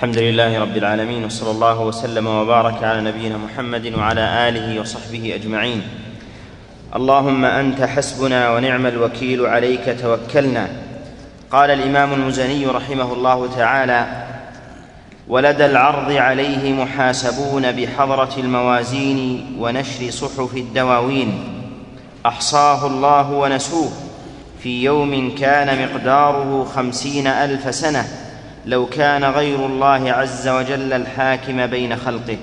الحمد لله رب العالمين وصلى الله وسلم وبارك على نبينا محمد وعلى آله وصحبه أجمعين. اللهم أنت حسبنا ونعم الوكيل عليك توكلنا. قال الإمام المزني رحمه الله تعالى ولدى العرض عليه محاسبون بحضرة الموازين ونشر صحف الدواوين. أحصاه الله ونسوه في يوم كان مقداره خمسين ألف سنة لو كان غير الله عز وجل الحاكم بين خلقه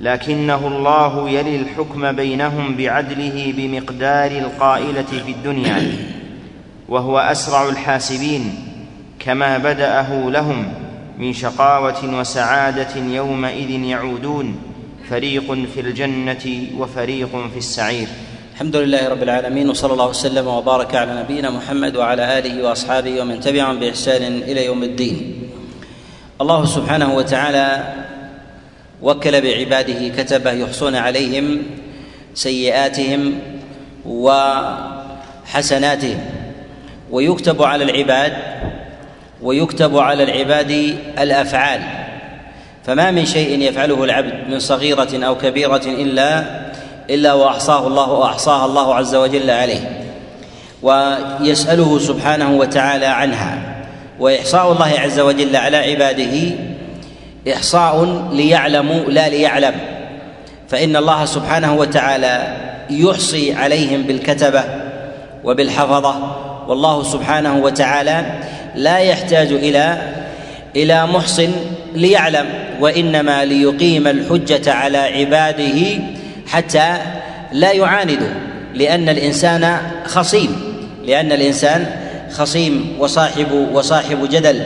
لكنه الله يلي الحكم بينهم بعدله بمقدار القائلة في الدنيا وهو أسرع الحاسبين كما بدأه لهم من شقاوة وسعادة يومئذ يعودون فريق في الجنة وفريق في السعير. الحمد لله رب العالمين وصلى الله وسلم وبارك على نبينا محمد وعلى آله وأصحابه ومن تبعهم بإحسان إلى يوم الدين. الله سبحانه وتعالى وكل بعباده كتبه يحصون عليهم سيئاتهم وحسناتهم ويكتب على العباد ويكتب على العباد الأفعال. فما من شيء يفعله العبد من صغيرة أو كبيرة إلا إلا وأحصاه الله وأحصاها الله عز وجل عليه. ويسأله سبحانه وتعالى عنها. وإحصاء الله عز وجل على عباده إحصاء ليعلموا لا ليعلم. فإن الله سبحانه وتعالى يحصي عليهم بالكتبة وبالحفظة. والله سبحانه وتعالى لا يحتاج إلى إلى محصن ليعلم وإنما ليقيم الحجة على عباده حتى لا يعاندوا لأن الإنسان خصيم لأن الإنسان خصيم وصاحب وصاحب جدل.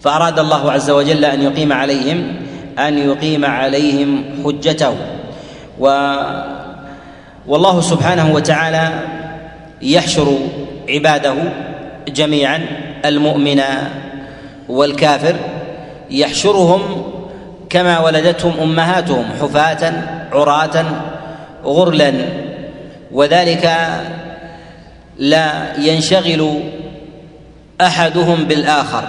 فأراد الله عز وجل أن يقيم عليهم أن يقيم عليهم حجته. و والله سبحانه وتعالى يحشر عباده جميعا المؤمن والكافر يحشرهم كما ولدتهم أمهاتهم حفاة عراة غرلا وذلك لا ينشغل أحدهم بالآخر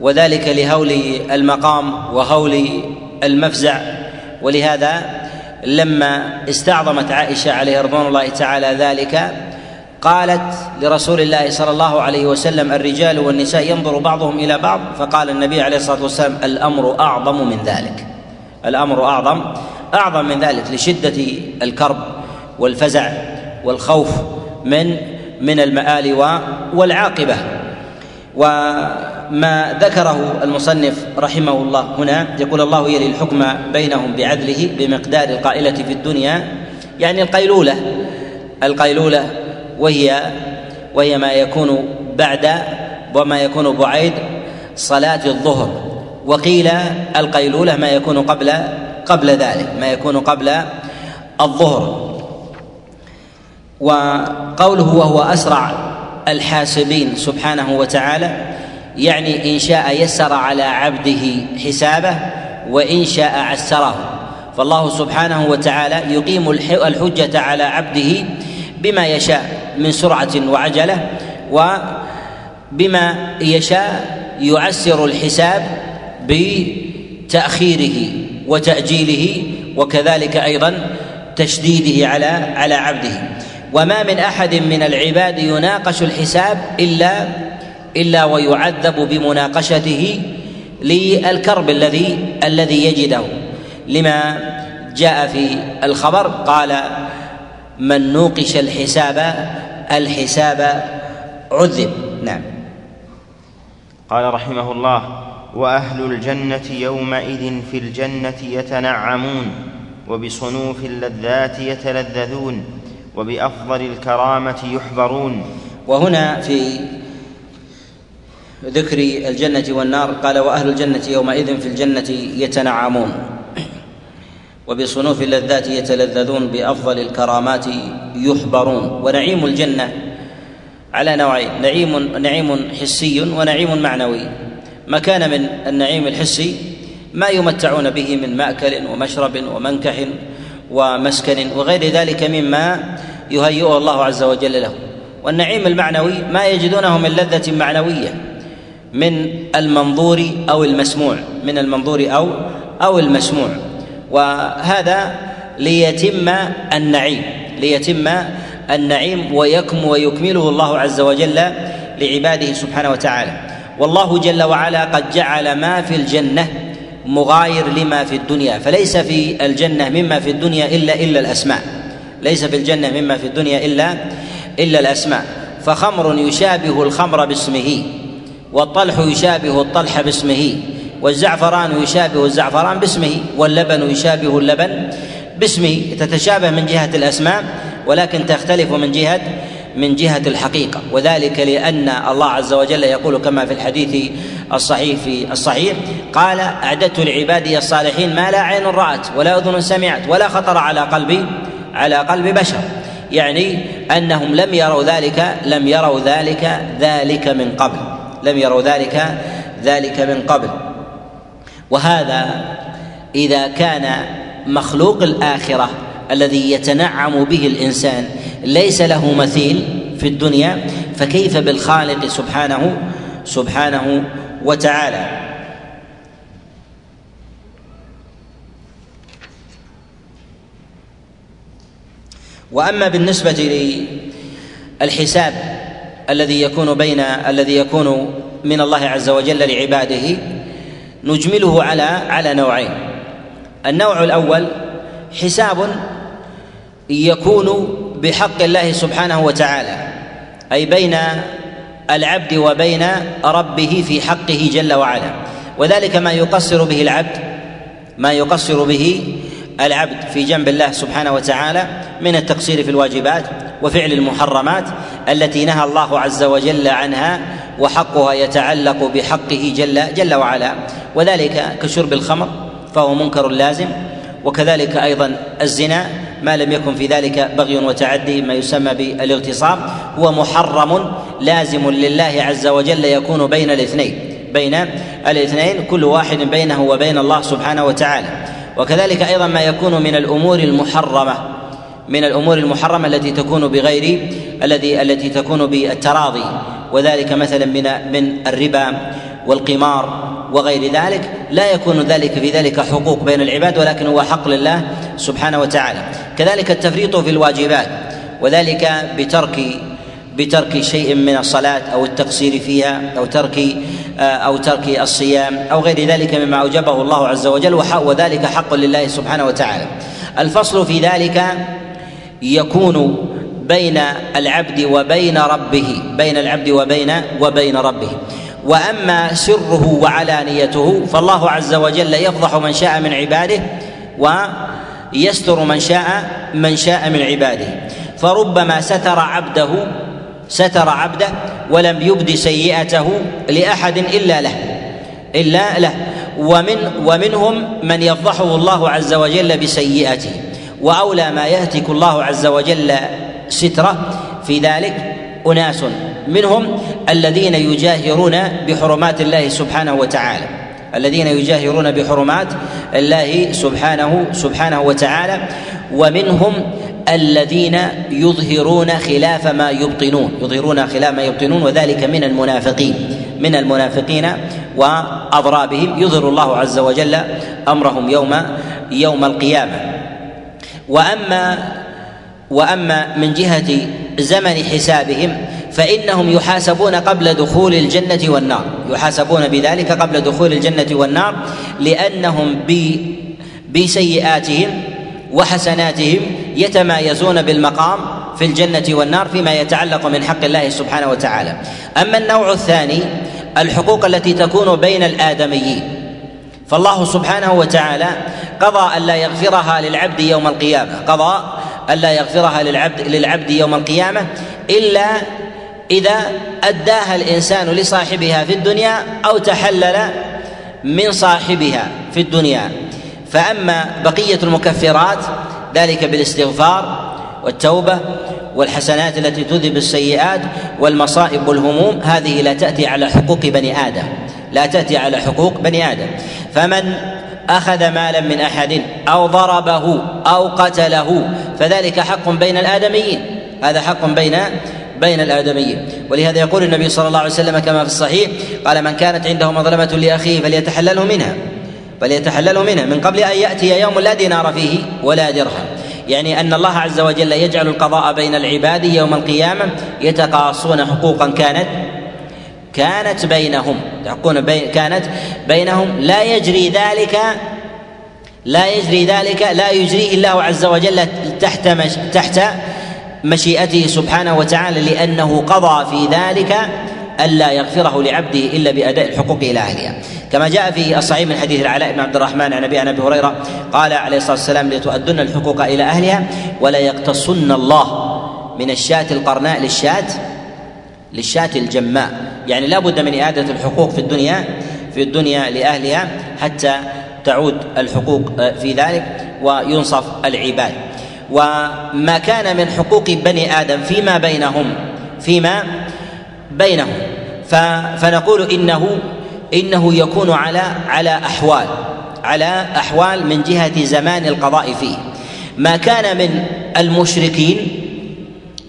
وذلك لهول المقام وهول المفزع. ولهذا لما استعظمت عائشة عليه رضوان الله تعالى ذلك قالت لرسول الله صلى الله عليه وسلم الرجال والنساء ينظر بعضهم إلى بعض. فقال النبي عليه الصلاة والسلام الأمر أعظم من ذلك. الأمر أعظم أعظم من ذلك لشدة الكرب والفزع والخوف من من المآل والعاقبة. وما ذكره المصنف رحمه الله هنا يقول الله يلي الحكم بينهم بعدله بمقدار القائلة في الدنيا يعني القيلولة القيلولة وهي وهي ما يكون بعد وما يكون بعيد صلاة الظهر. وقيل القيلولة ما يكون قبل قبل ذلك ما يكون قبل الظهر. وقوله وهو أسرع الحاسبين سبحانه وتعالى يعني إن شاء يسر على عبده حسابه وإن شاء عسره. فالله سبحانه وتعالى يقيم الحجة على عبده بما يشاء من سرعة وعجلة وبما يشاء يعسر الحساب بتأخيره. وتأجيله وكذلك أيضا تشديده على على عبده. وما من أحد من العباد يناقش الحساب إلا إلا ويعذب بمناقشته للكرب الذي الذي يجده. لما جاء في الخبر قال من نوقش الحساب الحساب عذب. نعم. قال رحمه الله وأهل الجنة يومئذ في الجنة يتنعمون وبصنوف اللذات يتلذذون وبأفضل الكرامة يحبرون وهنا في ذكر الجنة والنار قال وأهل الجنة يومئذ في الجنة يتنعمون وبصنوف اللذات يتلذذون بأفضل الكرامات يحبرون ونعيم الجنة على نوعين نعيم نعيم حسي ونعيم معنوي. ما كان من النعيم الحسي ما يمتعون به من مأكل ومشرب ومنكح ومسكن وغير ذلك مما يهيئه الله عز وجل له. والنعيم المعنوي ما يجدونه من لذة معنوية من المنظور أو المسموع من المنظور أو أو المسموع. وهذا ليتم النعيم ليتم النعيم ويكم ويكمله الله عز وجل لعباده سبحانه وتعالى. والله جل وعلا قد جعل ما في الجنة مغاير لما في الدنيا فليس في الجنة مما في الدنيا إلا إلا الأسماء. ليس في الجنة مما في الدنيا إلا إلا الأسماء. فخمر يشابه الخمر باسمه والطلح يشابه الطلح باسمه والزعفران يشابه الزعفران باسمه واللبن يشابه اللبن باسمه. تتشابه من جهة الأسماء ولكن تختلف من جهة من جهة الحقيقة. وذلك لأن الله عز وجل يقول كما في الحديث الصحيح في الصحيح قال أعددت لعبادي الصالحين ما لا عين رأت ولا أذن سمعت ولا خطر على قلب على قلب بشر. يعني أنهم لم يروا ذلك لم يروا ذلك ذلك من قبل. لم يروا ذلك ذلك من قبل. وهذا إذا كان مخلوق الآخرة الذي يتنعم به الإنسان ليس له مثيل في الدنيا فكيف بالخالق سبحانه سبحانه وتعالى؟ وأما بالنسبة للحساب الذي يكون بين الذي يكون من الله عز وجل لعباده نجمله على على نوعين. النوع الأول حساب يكون بحق الله سبحانه وتعالى أي بين العبد وبين ربه في حقه جل وعلا. وذلك ما يقصر به العبد ما يقصر به العبد في جنب الله سبحانه وتعالى من التقصير في الواجبات وفعل المحرمات التي نهى الله عز وجل عنها وحقها يتعلق بحقه جل جل وعلا. وذلك كشرب الخمر فهو منكر لازم وكذلك أيضا الزنا ما لم يكن في ذلك بغي وتعدي ما يسمى بالاغتصاب هو محرم لازم لله عز وجل يكون بين الاثنين بين الاثنين كل واحد بينه وبين الله سبحانه وتعالى. وكذلك أيضا ما يكون من الأمور المحرمة من الأمور المحرمة التي تكون بغير الذي التي تكون بالتراضي. وذلك مثلا من من الربا والقمار وغير ذلك. لا يكون ذلك في ذلك حقوق بين العباد ولكن هو حق لله سبحانه وتعالى. كذلك التفريط في الواجبات وذلك بترك بترك شيء من الصلاة أو التقصير فيها أو ترك أو ترك الصيام أو غير ذلك مما أوجبه الله عز وجل وذلك حق لله سبحانه وتعالى. الفصل في ذلك يكون بين العبد وبين ربه بين العبد وبين وبين ربه. وأما سره وعلانيته فالله عز وجل يفضح من شاء من عباده ويستر من شاء من شاء من عباده. فربما ستر عبده ستر عبده ولم يبد سيئته لأحد إلا له إلا له. ومن ومنهم من يفضحه الله عز وجل بسيئته وأولى ما يهتك الله عز وجل ستره في ذلك أناس منهم الذين يجاهرون بحرمات الله سبحانه وتعالى. الذين يجاهرون بحرمات الله سبحانه سبحانه وتعالى ومنهم الذين يظهرون خلاف ما يبطنون يظهرون خلاف ما يبطنون وذلك من المنافقين من المنافقين وأضرابهم. يظهر الله عز وجل أمرهم يوم يوم القيامة. وأما وأما من جهة زمن حسابهم فإنهم يحاسبون قبل دخول الجنة والنار. يحاسبون بذلك قبل دخول الجنة والنار لأنهم بسيئاتهم وحسناتهم يتمايزون بالمقام في الجنة والنار فيما يتعلق من حق الله سبحانه وتعالى. أما النوع الثاني الحقوق التي تكون بين الآدميين. فالله سبحانه وتعالى قضى الا يغفرها للعبد يوم القيامة. قضى الا يغفرها للعبد للعبد يوم القيامة إلا إذا أداها الإنسان لصاحبها في الدنيا أو تحلل من صاحبها في الدنيا. فأما بقية المكفرات ذلك بالاستغفار والتوبة والحسنات التي تذهب السيئات والمصائب والهموم هذه لا تأتي على حقوق بني آدم. لا تأتي على حقوق بني آدم. فمن أخذ مالا من أحد أو ضربه أو قتله فذلك حق بين الآدميين. هذا حق بين بين الآدميين. ولهذا يقول النبي صلى الله عليه وسلم كما في الصحيح قال من كانت عنده مظلمة لأخيه فليتحلله منها فليتحلله منها من قبل أن يأتي يوم لا دينار فيه ولا درهم. يعني أن الله عز وجل يجعل القضاء بين العباد يوم القيامة يتقاصون حقوقا كانت كانت بينهم. تحقون بين كانت بينهم. لا يجري ذلك لا يجري ذلك لا يجريه الله عز وجل تحت مش تحت مشيئته سبحانه وتعالى لأنه قضى في ذلك ألا يغفره لعبده إلا بأداء الحقوق إلى أهلها. كما جاء في الصحيح من حديث العلاء بن عبد الرحمن عن أبي أبي هريرة قال عليه الصلاة والسلام لتؤدن الحقوق إلى أهلها ولا يقتصن الله من الشاة القرناء للشاة للشاة الجماء. يعني لا بد من إعادة الحقوق في الدنيا في الدنيا لأهلها حتى تعود الحقوق في ذلك وينصف العباد. وما كان من حقوق بني آدم فيما بينهم فيما بينهم. فنقول إنه إنه يكون على على أحوال على أحوال من جهة زمان القضاء فيه. ما كان من المشركين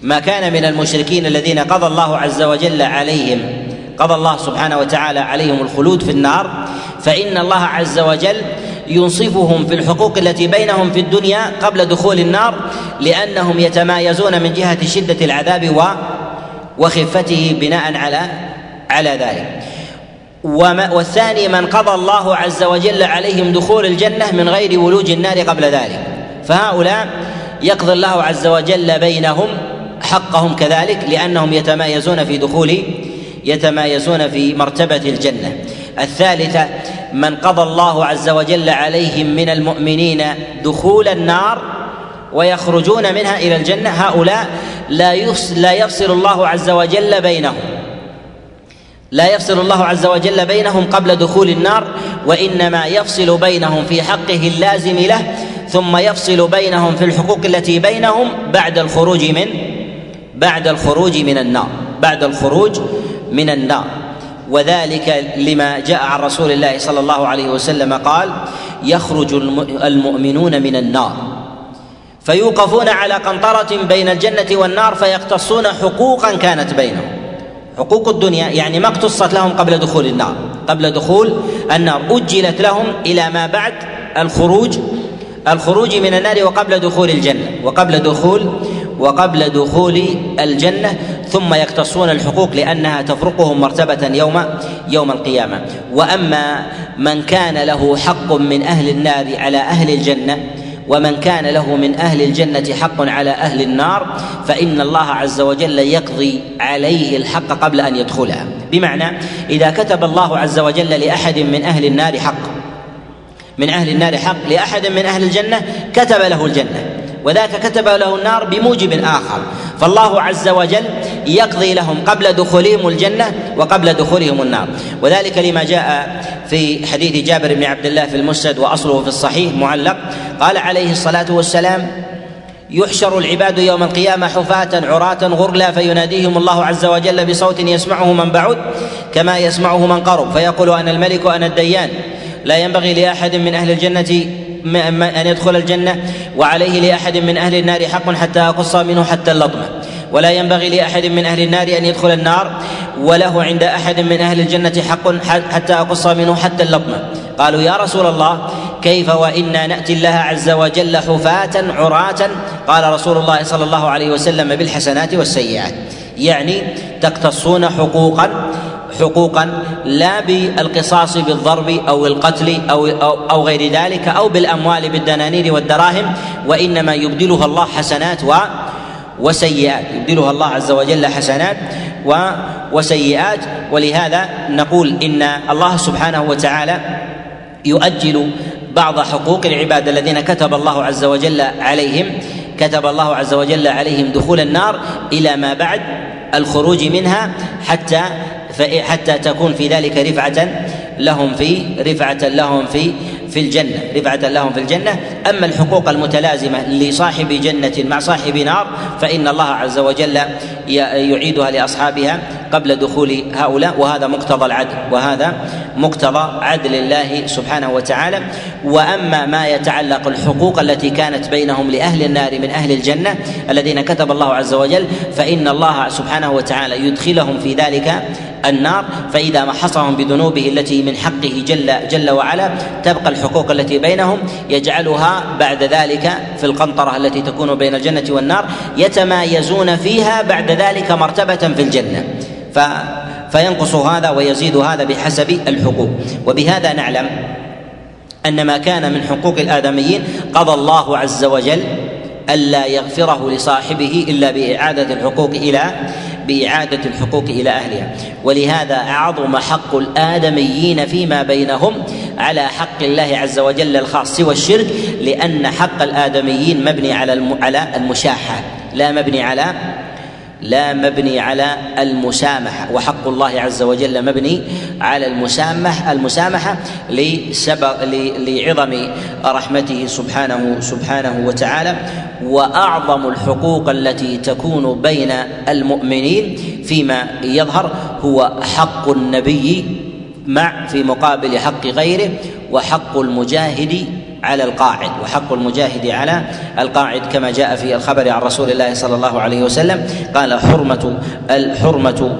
ما كان من المشركين الذين قضى الله عز وجل عليهم قضى الله سبحانه وتعالى عليهم الخلود في النار فإن الله عز وجل ينصفهم في الحقوق التي بينهم في الدنيا قبل دخول النار لأنهم يتمايزون من جهة شدة العذاب و وخفته بناء على على ذلك. وما والثاني من قضى الله عز وجل عليهم دخول الجنة من غير ولوج النار قبل ذلك. فهؤلاء يقضي الله عز وجل بينهم حقهم كذلك لأنهم يتمايزون في دخول يتمايزون في مرتبة الجنة. الثالثة من قضى الله عز وجل عليهم من المؤمنين دخول النار ويخرجون منها إلى الجنة هؤلاء لا لا يفصل الله عز وجل بينهم. لا يفصل الله عز وجل بينهم قبل دخول النار وإنما يفصل بينهم في حقه اللازم له ثم يفصل بينهم في الحقوق التي بينهم بعد الخروج من بعد الخروج من النار بعد الخروج من النار. وذلك لما جاء عن رسول الله صلى الله عليه وسلم قال يخرج المؤمنون من النار. فيوقفون على قنطرة بين الجنة والنار فيقتصون حقوقا كانت بينهم. حقوق الدنيا يعني ما اقتصت لهم قبل دخول النار. قبل دخول النار. أجلت لهم إلى ما بعد الخروج الخروج من النار وقبل دخول الجنة وقبل دخول وقبل دخول الجنة. ثم يقتصون الحقوق لأنها تفرقهم مرتبة يوم يوم القيامة. وأما من كان له حق من أهل النار على أهل الجنة ومن كان له من أهل الجنة حق على أهل النار فإن الله عز وجل يقضي عليه الحق قبل أن يدخلها. بمعنى إذا كتب الله عز وجل لأحد من أهل النار حق من أهل النار حق لأحد من أهل الجنة كتب له الجنة. وذاك كتب له النار بموجب آخر. فالله عز وجل يقضي لهم قبل دخولهم الجنة وقبل دخولهم النار. وذلك لما جاء في حديث جابر بن عبد الله في المسند وأصله في الصحيح معلق قال عليه الصلاة والسلام يحشر العباد يوم القيامة حفاة عراة غرلا فيناديهم الله عز وجل بصوت يسمعه من بعد كما يسمعه من قرب. فيقول أنا الملك وأنا الديان. لا ينبغي لأحد من أهل الجنة أن يدخل الجنة وعليه لأحد من أهل النار حق حتى أقص منه حتى اللطمة ولا ينبغي لأحد من أهل النار أن يدخل النار وله عند أحد من أهل الجنة حق حتى أقص منه حتى اللطمة قالوا يا رسول الله كيف وإنا نأتي الله عز وجل حفاة عراة؟ قال رسول الله صلى الله عليه وسلم بالحسنات والسيئات. يعني تقتصون حقوقا حقوقا لا بالقصاص بالضرب أو القتل أو أو, أو غير ذلك أو بالأموال بالدنانير والدراهم وإنما يبدلها الله حسنات و وسيئات. يبدلها الله عز وجل حسنات و وسيئات. ولهذا نقول إن الله سبحانه وتعالى يؤجل بعض حقوق العباد الذين كتب الله عز وجل عليهم كتب الله عز وجل عليهم دخول النار إلى ما بعد الخروج منها حتى حتى تكون في ذلك رفعة لهم في رفعة لهم في في الجنة رفعة لهم في الجنة. أما الحقوق المتلازمة لصاحب جنة مع صاحب نار فإن الله عز وجل يعيدها لأصحابها قبل دخول هؤلاء. وهذا مقتضى العدل وهذا مقتضى عدل الله سبحانه وتعالى. وأما ما يتعلق الحقوق التي كانت بينهم لأهل النار من أهل الجنة الذين كتب الله عز وجل فإن الله سبحانه وتعالى يدخلهم في ذلك النار فإذا ما حصرهم بذنوبه التي من حقه جل جل وعلا تبقى الحقوق التي بينهم يجعلها بعد ذلك في القنطرة التي تكون بين الجنة والنار يتمايزون فيها بعد ذلك مرتبة في الجنة. ف فينقص هذا ويزيد هذا بحسب الحقوق. وبهذا نعلم أن ما كان من حقوق الآدميين قضى الله عز وجل ألا يغفره لصاحبه إلا بإعادة الحقوق إلى بإعادة الحقوق إلى أهلها. ولهذا عظم حق الآدميين فيما بينهم على حق الله عز وجل الخاص سوى الشرك لأن حق الآدميين مبني على على المشاحة لا مبني على لا مبني على المسامحة وحق الله عز وجل مبني على المسامح المسامحة لسبب لعظم رحمته سبحانه سبحانه وتعالى وأعظم الحقوق التي تكون بين المؤمنين فيما يظهر هو حق النبي مع في مقابل حق غيره وحق المجاهد على القاعد وحق المجاهد على القاعد كما جاء في الخبر عن رسول الله صلى الله عليه وسلم. قال حرمة الحرمة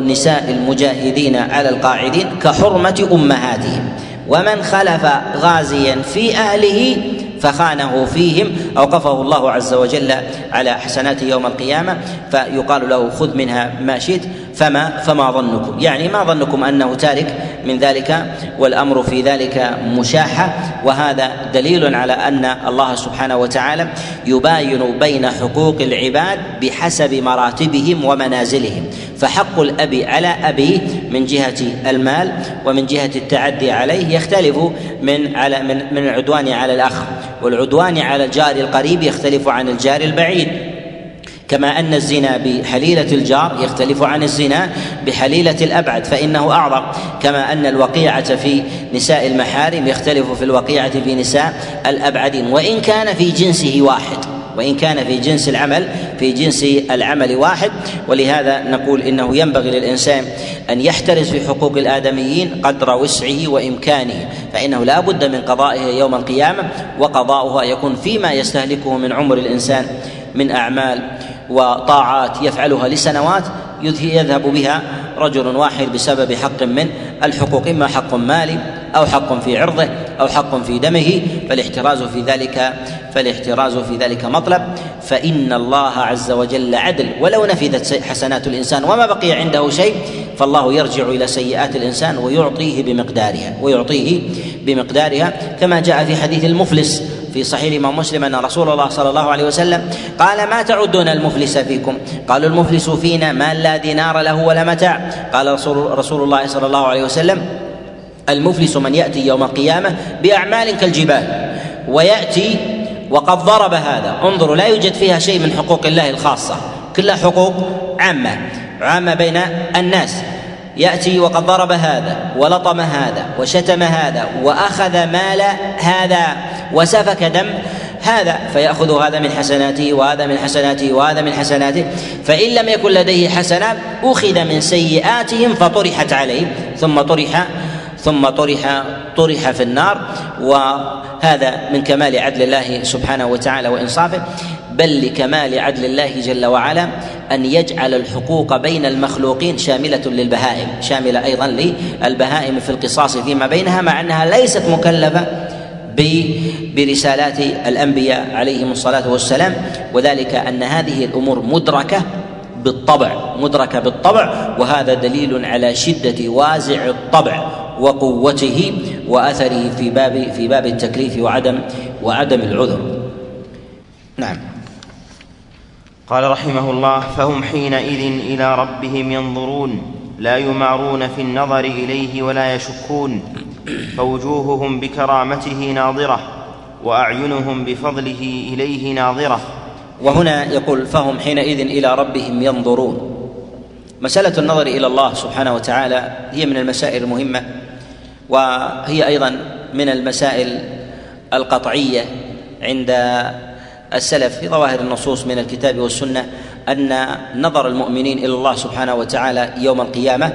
نساء المجاهدين على القاعدين كحرمة أمهاتهم. ومن خلف غازيا في أهله فخانه فيهم أوقفه الله عز وجل على حسنات يوم القيامة فيقال له خذ منها ما شئت. فما فما ظنكم. يعني ما ظنكم أنه تارك من ذلك والأمر في ذلك مشاحة وهذا دليل على أن الله سبحانه وتعالى يباين بين حقوق العباد بحسب مراتبهم ومنازلهم. فحق الأب على ابيه من جهة المال ومن جهة التعدي عليه يختلف من على من من العدوان على الأخ والعدوان على الجار القريب يختلف عن الجار البعيد. كما أن الزنا بحليلة الجار يختلف عن الزنا بحليلة الأبعد فإنه أعظم. كما أن الوقيعة في نساء المحارم يختلف في الوقيعة في نساء الأبعدين وإن كان في جنسه واحد وإن كان في جنس العمل في جنس العمل واحد. ولهذا نقول إنه ينبغي للإنسان أن يحترز في حقوق الآدميين قدر وسعه وإمكانه فإنه لا بد من قضائها يوم القيامة وقضاؤها يكون فيما يستهلكه من عمر الإنسان من أعمال وطاعات يفعلها لسنوات يذهب بها رجل واحد بسبب حق من الحقوق إما حق مالي أو حق في عرضه أو حق في دمه فالاحتراز في ذلك فالاحتراز في ذلك مطلب. فإن الله عز وجل عدل. ولو نفذت حسنات الإنسان وما بقي عنده شيء فالله يرجع إلى سيئات الإنسان ويعطيه بمقدارها ويعطيه بمقدارها كما جاء في حديث المفلس في صحيح الإمام مسلم أن رسول الله صلى الله عليه وسلم قال ما تعدون المفلس فيكم؟ قالوا المفلس فينا من لا دينار له ولا متاع. قال رسول رسول الله صلى الله عليه وسلم المفلس من يأتي يوم القيامة بأعمال كالجبال ويأتي وقد ضرب هذا. انظروا لا يوجد فيها شيء من حقوق الله الخاصة كلها حقوق عامة عامة بين الناس. يأتي وقد ضرب هذا ولطم هذا وشتم هذا وأخذ مال هذا. وسفك دم. هذا فيأخذ هذا من حسناته وهذا من حسناته وهذا من حسناته. فإن لم يكن لديه حسنات أخذ من سيئاتهم فطرحت عليه. ثم طرح ثم طرح طرح في النار. وهذا من كمال عدل الله سبحانه وتعالى وإنصافه. بل لكمال عدل الله جل وعلا أن يجعل الحقوق بين المخلوقين شاملة للبهائم. شاملة أيضا للبهائم في القصاص فيما بينها مع أنها ليست مكلفة. برسالات الأنبياء عليهم الصلاة والسلام وذلك أن هذه الأمور مدركة بالطبع مدركة بالطبع وهذا دليل على شدة وازع الطبع وقوته وأثره في باب في باب التكليف وعدم وعدم العذر. نعم. قال رحمه الله فهم حينئذ إلى ربهم ينظرون لا يمارون في النظر إليه ولا يشكون. فوجوههم بكرامته ناظرة وأعينهم بفضله إليه ناظرة. وهنا يقول فهم حينئذ إلى ربهم ينظرون. مسألة النظر إلى الله سبحانه وتعالى هي من المسائل المهمة وهي أيضا من المسائل القطعية عند السلف في ظواهر النصوص من الكتاب والسنة أن نظر المؤمنين إلى الله سبحانه وتعالى يوم القيامة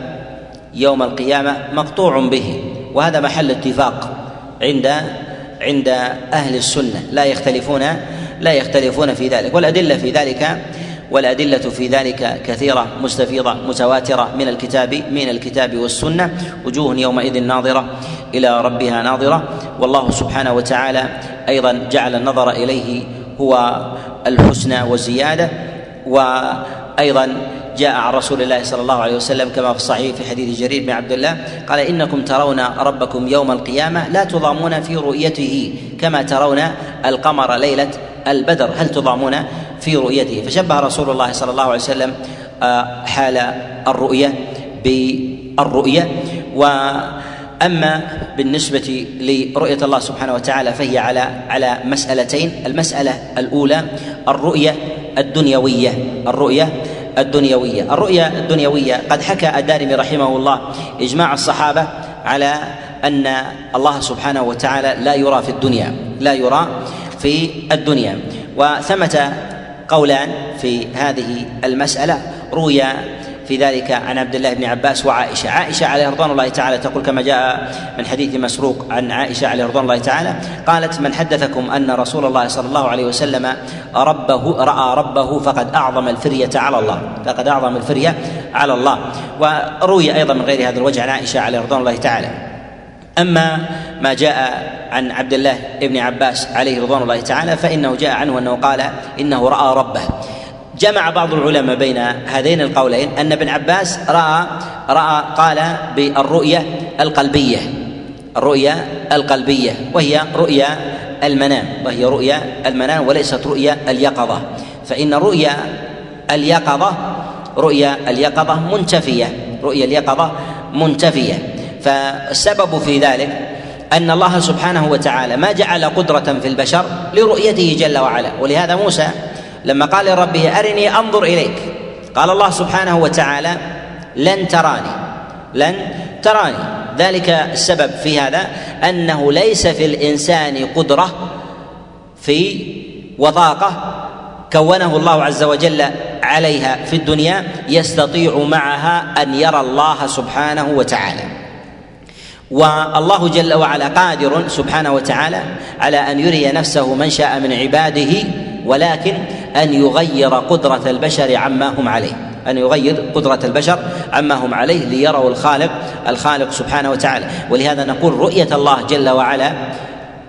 يوم القيامة مقطوع به. وهذا محل اتفاق عند عند أهل السنة. لا يختلفون لا يختلفون في ذلك والأدلة في ذلك والأدلة في ذلك كثيرة مستفيضة متواترة من الكتاب من الكتاب والسنة. وجوه يومئذ ناظرة إلى ربها ناظرة. والله سبحانه وتعالى أيضا جعل النظر إليه هو الحسنى والزيادة. وأيضا جاء عن رسول الله صلى الله عليه وسلم كما في الصحيح في حديث جرير بن عبد الله قال إنكم ترون ربكم يوم القيامة لا تضامون في رؤيته كما ترون القمر ليلة البدر هل تضامون في رؤيته؟ فشبه رسول الله صلى الله عليه وسلم آه، حال الرؤية بالرؤية. وأما بالنسبة لرؤية الله سبحانه وتعالى فهي على على مسألتين المسألة الأولى الرؤية الدنيوية الرؤية الدنيوية. الرؤيه الدنيوية قد حكى الدارمي رحمه الله إجماع الصحابة على أن الله سبحانه وتعالى لا يرى في الدنيا لا يرى في الدنيا. وثمة قولان في هذه المسألة روي في ذلك عن عبد الله بن عباس وعائشة. عائشة عليه رضوان الله تعالى تقول كما جاء من حديث مسروق عن عائشة عليه رضوان الله تعالى قالت من حدثكم أن رسول الله صلى الله عليه وسلم ربه رأى ربه فقد أعظم الفرية على الله فقد أعظم الفرية على الله. وروي أيضا من غير هذا الوجه عن عائشة عليه رضوان الله تعالى. أما ما جاء عن عبد الله بن عباس عليه رضوان الله تعالى فإنه جاء عنه أنه قال إنه رأى ربه. جمع بعض العلماء بين هذين القولين. أن ابن عباس راى رأى قال بالرؤية القلبية. الرؤيا القلبية. وهي رؤيا المنام. وهي رؤيا المنام وليست رؤيا اليقظة. فإن رؤيا اليقظه رؤيا اليقظة منتفية. رؤيا اليقظة منتفية. فالسبب في ذلك أن الله سبحانه وتعالى ما جعل قدرة في البشر لرؤيته جل وعلا. ولهذا موسى لما قال لربه أرني أنظر إليك. قال الله سبحانه وتعالى لن تراني لن تراني. ذلك السبب في هذا أنه ليس في الإنسان قدرة في وطاقه كونه الله عز وجل عليها في الدنيا يستطيع معها أن يرى الله سبحانه وتعالى. والله جل وعلا قادر سبحانه وتعالى على أن يري نفسه من شاء من عباده ولكن أن يغير قدرة البشر عما هم عليه. أن يغير قدرة البشر عما هم عليه ليروا الخالق الخالق سبحانه وتعالى. ولهذا نقول رؤية الله جل وعلا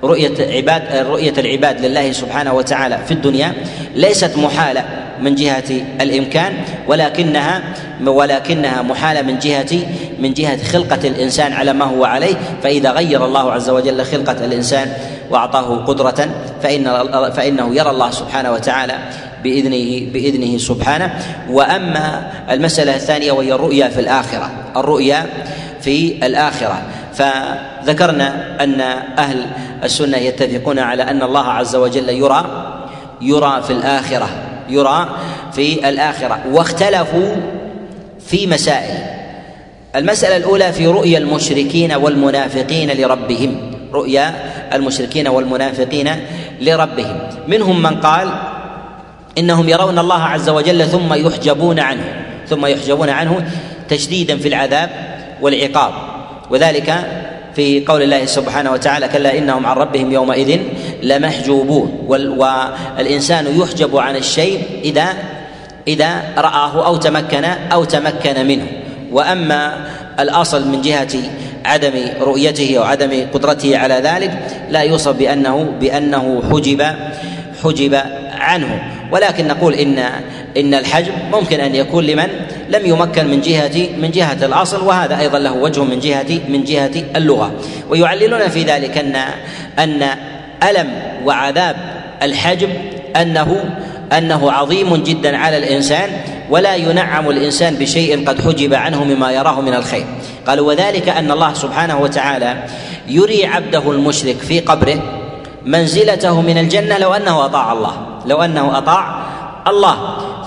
رؤية عباد رؤية العباد لله سبحانه وتعالى في الدنيا ليست محالة من جهة الإمكان ولكنها ولكنها محالة من جهة من جهة خلقة الإنسان على ما هو عليه. فإذا غير الله عز وجل خلقة الإنسان وأعطاه قدرة فإن فإنه يرى الله سبحانه وتعالى بإذنه بإذنه سبحانه. وأما المسألة الثانية وهي الرؤيا في الآخرة الرؤيا في الآخرة. فذكرنا أن أهل السنة يتفقون على أن الله عز وجل يرى يرى في الآخرة يرى في الآخرة واختلفوا في مسائل. المسألة الأولى في رؤيا المشركين والمنافقين لربهم رؤيا المشركين والمنافقين لربهم. منهم من قال إنهم يرون الله عز وجل ثم يحجبون عنه ثم يحجبون عنه تشديدا في العذاب والعقاب. وذلك في قول الله سبحانه وتعالى كلا إنهم عن ربهم يومئذ لمحجوبون. والإنسان يحجب عن الشيء إذا إذا رآه أو تمكن أو تمكن منه. وأما الأصل من جهة عدم رؤيته وعدم قدرته على ذلك لا يوصف بانه بأنه حجب حجب عنه. ولكن نقول ان إن الحجب ممكن أن يكون لمن لم يمكن من جهه من جهة الأصل وهذا أيضا له وجه من جهه من جهة اللغة. ويعللون في ذلك ان أن ألم وعذاب الحجب انه أنه عظيم جدا على الإنسان ولا ينعم الإنسان بشيء قد حجب عنه مما يراه من الخير. قالوا وذلك أن الله سبحانه وتعالى يري عبده المشرك في قبره منزلته من الجنة لو أنه أطاع الله لو أنه أطاع الله.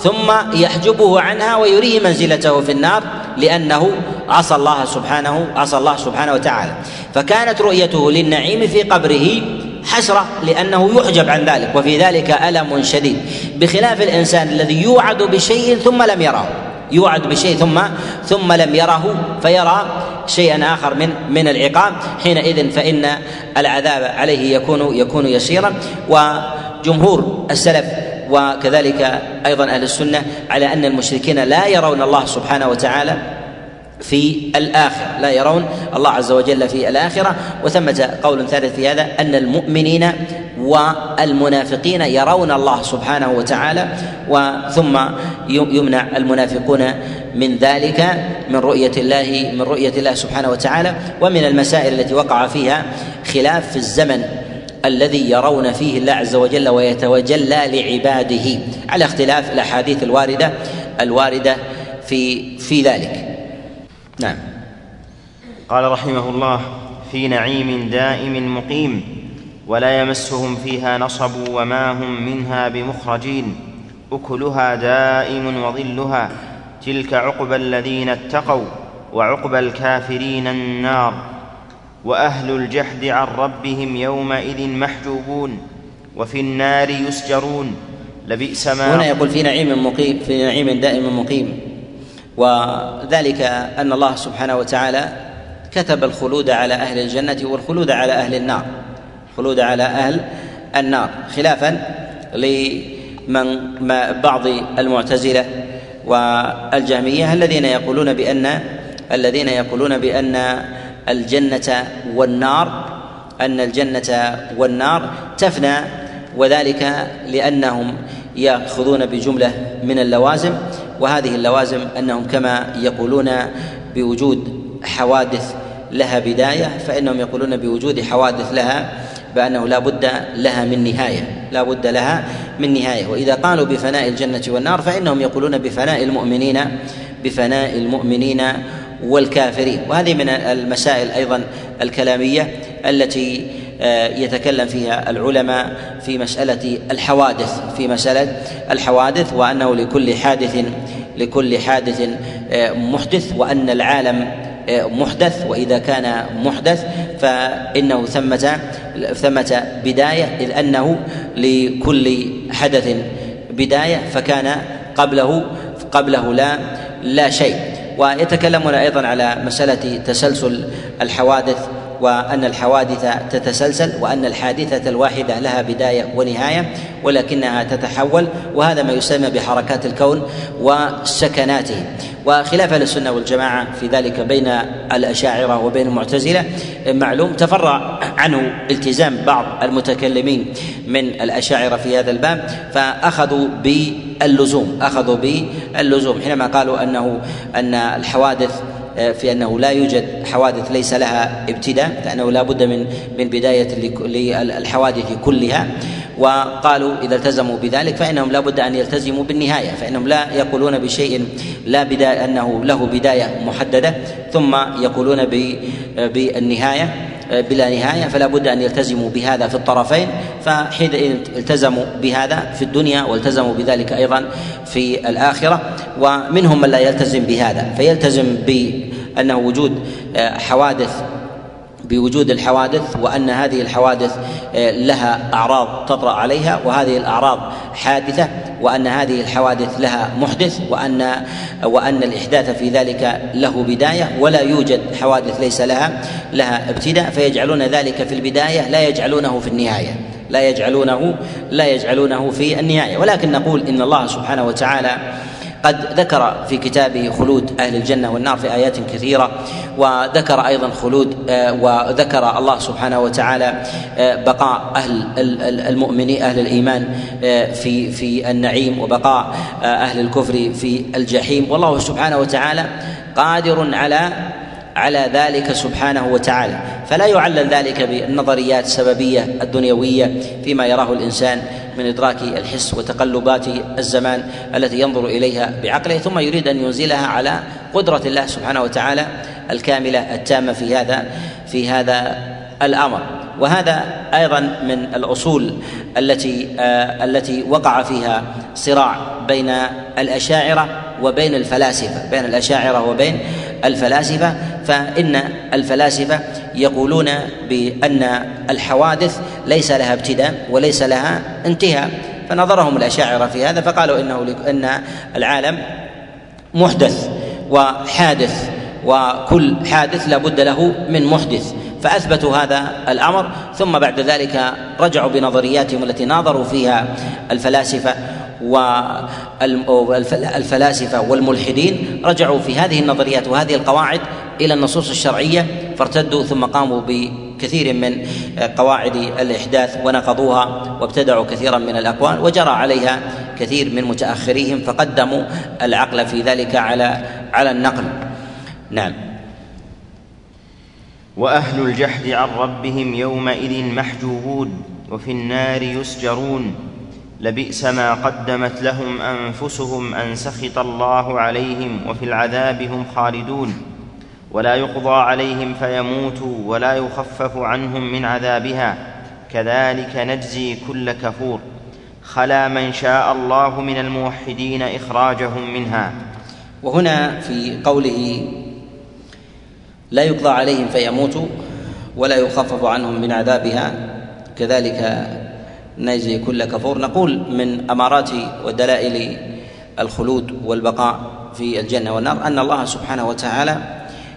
ثم يحجبه عنها ويريه منزلته في النار لأنه عصى الله سبحانه عصى الله سبحانه وتعالى. فكانت رؤيته للنعيم في قبره حسرة لأنه يحجب عن ذلك وفي ذلك ألم شديد. بخلاف الإنسان الذي يوعد بشيء ثم لم يره يوعد بشيء ثم ثم لم يره فيرى شيئا آخر من من العقاب. حينئذ فإن العذاب عليه يكون يكون يسيرا. وجمهور السلف وكذلك أيضا أهل السنة على أن المشركين لا يرون الله سبحانه وتعالى في الآخرة. لا يرون الله عز وجل في الآخرة. وثمة قول ثالث في هذا أن المؤمنين والمنافقين يرون الله سبحانه وتعالى وثم يمنع المنافقون من ذلك من رؤية الله من رؤية الله سبحانه وتعالى. ومن المسائل التي وقع فيها خلاف في الزمن الذي يرون فيه الله عز وجل ويتوجلى لعباده. على اختلاف الأحاديث الواردة الواردة في في ذلك. نعم. قال رحمه الله في نعيم دائم مقيم ولا يمسهم فيها نصب وما هم منها بمخرجين. أكلها دائم وظلها تلك عقبى الذين اتقوا وعقبى الكافرين النار. وأهل الجحد عن ربهم يومئذ محجوبون وفي النار يسجرون. لبئس ما هنا يقول في نعيم مقيم في نعيم دائم مقيم. وذلك أن الله سبحانه وتعالى كتب الخلود على أهل الجنة والخلود على أهل النار. الخلود على أهل النار. خلافا لمن بعض المعتزلة والجهمية الذين يقولون بأن الذين يقولون بأن الجنة والنار أن الجنة والنار تفنى وذلك لأنهم يأخذون بجملة من اللوازم. وهذه اللوازم أنهم كما يقولون بوجود حوادث لها بداية فإنهم يقولون بوجود حوادث لها بأنه لا بد لها من نهاية لا بد لها من نهاية. وإذا قالوا بفناء الجنة والنار فإنهم يقولون بفناء المؤمنين بفناء المؤمنين والكافرين. وهذه من المسائل أيضا الكلامية التي يتكلم فيها العلماء في مسألة الحوادث في مسألة الحوادث وأنه لكل حادث لكل حادث آه، محدث وأن العالم آه، محدث وإذا كان محدث فإنه ثمة ثمة بداية إذ أنه لكل حدث بداية فكان قبله قبله لا لا شيء. ويتكلمون أيضا على مسألة تسلسل الحوادث وأن الحوادث تتسلسل وأن الحادثة الواحدة لها بداية ونهاية ولكنها تتحول وهذا ما يسمى بحركات الكون وسكناته. وخلاف أهل السنة والجماعة في ذلك بين الأشاعرة وبين المعتزلة معلوم تفرع عنه التزام بعض المتكلمين من الأشاعرة في هذا الباب فأخذوا باللزوم أخذوا باللزوم حينما قالوا أنه أن الحوادث في أنه لا يوجد حوادث ليس لها ابتداء لأنه لا بد من من بداية للحوادث كلها. وقالوا إذا التزموا بذلك فإنهم لا بد أن يلتزموا بالنهاية فإنهم لا يقولون بشيء لا بداية أنه له بداية محددة ثم يقولون آه، بالنهاية. آه، بلا نهاية فلا بد أن يلتزموا بهذا في الطرفين فحينئذ التزموا بهذا في الدنيا والتزموا بذلك أيضا في الآخرة ومنهم من لا يلتزم بهذا فيلتزم بأنه وجود آه، حوادث بوجود الحوادث وأن هذه الحوادث آه، لها أعراض تطرأ عليها وهذه الأعراض حادثة وأن هذه الحوادث لها محدث وأن وأن الإحداث في ذلك له بداية ولا يوجد حوادث ليس لها لها ابتداء فيجعلون ذلك في البداية لا يجعلونه في النهاية لا يجعلونه لا يجعلونه في النهاية. ولكن نقول إن الله سبحانه وتعالى قد ذكر في كتابه خلود أهل الجنة والنار في آيات كثيرة وذكر أيضا خلود آه، وذكر الله سبحانه وتعالى آه، بقاء أهل المؤمنين أهل الإيمان آه، في في النعيم وبقاء أهل الكفر في الجحيم. والله سبحانه وتعالى قادر على على ذلك سبحانه وتعالى. فلا يعلل ذلك بالنظريات السببيه الدنيوية فيما يراه الإنسان من إدراك الحس وتقلبات الزمان التي ينظر إليها بعقله ثم يريد أن ينزلها على قدرة الله سبحانه وتعالى الكاملة التامة في هذا في هذا الأمر. وهذا أيضا من الأصول التي آه التي وقع فيها صراع بين الأشاعرة وبين الفلاسفة بين الأشاعرة وبين الفلاسفة فإن الفلاسفة يقولون بأن الحوادث ليس لها ابتداء وليس لها انتهاء. فنظرهم الأشاعرة في هذا فقالوا إنه إن العالم محدث وحادث وكل حادث لا بد له من محدث. فأثبتوا هذا الأمر ثم بعد ذلك رجعوا بنظرياتهم التي ناظروا فيها الفلاسفة والفلاسفه والملحدين رجعوا في هذه النظريات وهذه القواعد إلى النصوص الشرعية فارتدوا ثم قاموا بكثير من قواعد الإحداث ونقضوها وابتدعوا كثيرا من الأقوال وجرى عليها كثير من متأخريهم فقدموا العقل في ذلك على على النقل. نعم. وأهل الجحد عن ربهم يومئذ محجوبون وفي النار يسجرون. لبئس ما قدمت لهم أنفسهم أن سخط الله عليهم وفي العذاب هم خالدون. ولا يقضى عليهم فيموتوا ولا يخفف عنهم من عذابها. كذلك نجزي كل كفور. خلا من شاء الله من الموحدين إخراجهم منها. وهنا في قوله لا يقضى عليهم فيموتوا ولا يخفف عنهم من عذابها. كذلك نجزي كل كفور. نقول من أمارات ودلائل الخلود والبقاء في الجنة والنار أن الله سبحانه وتعالى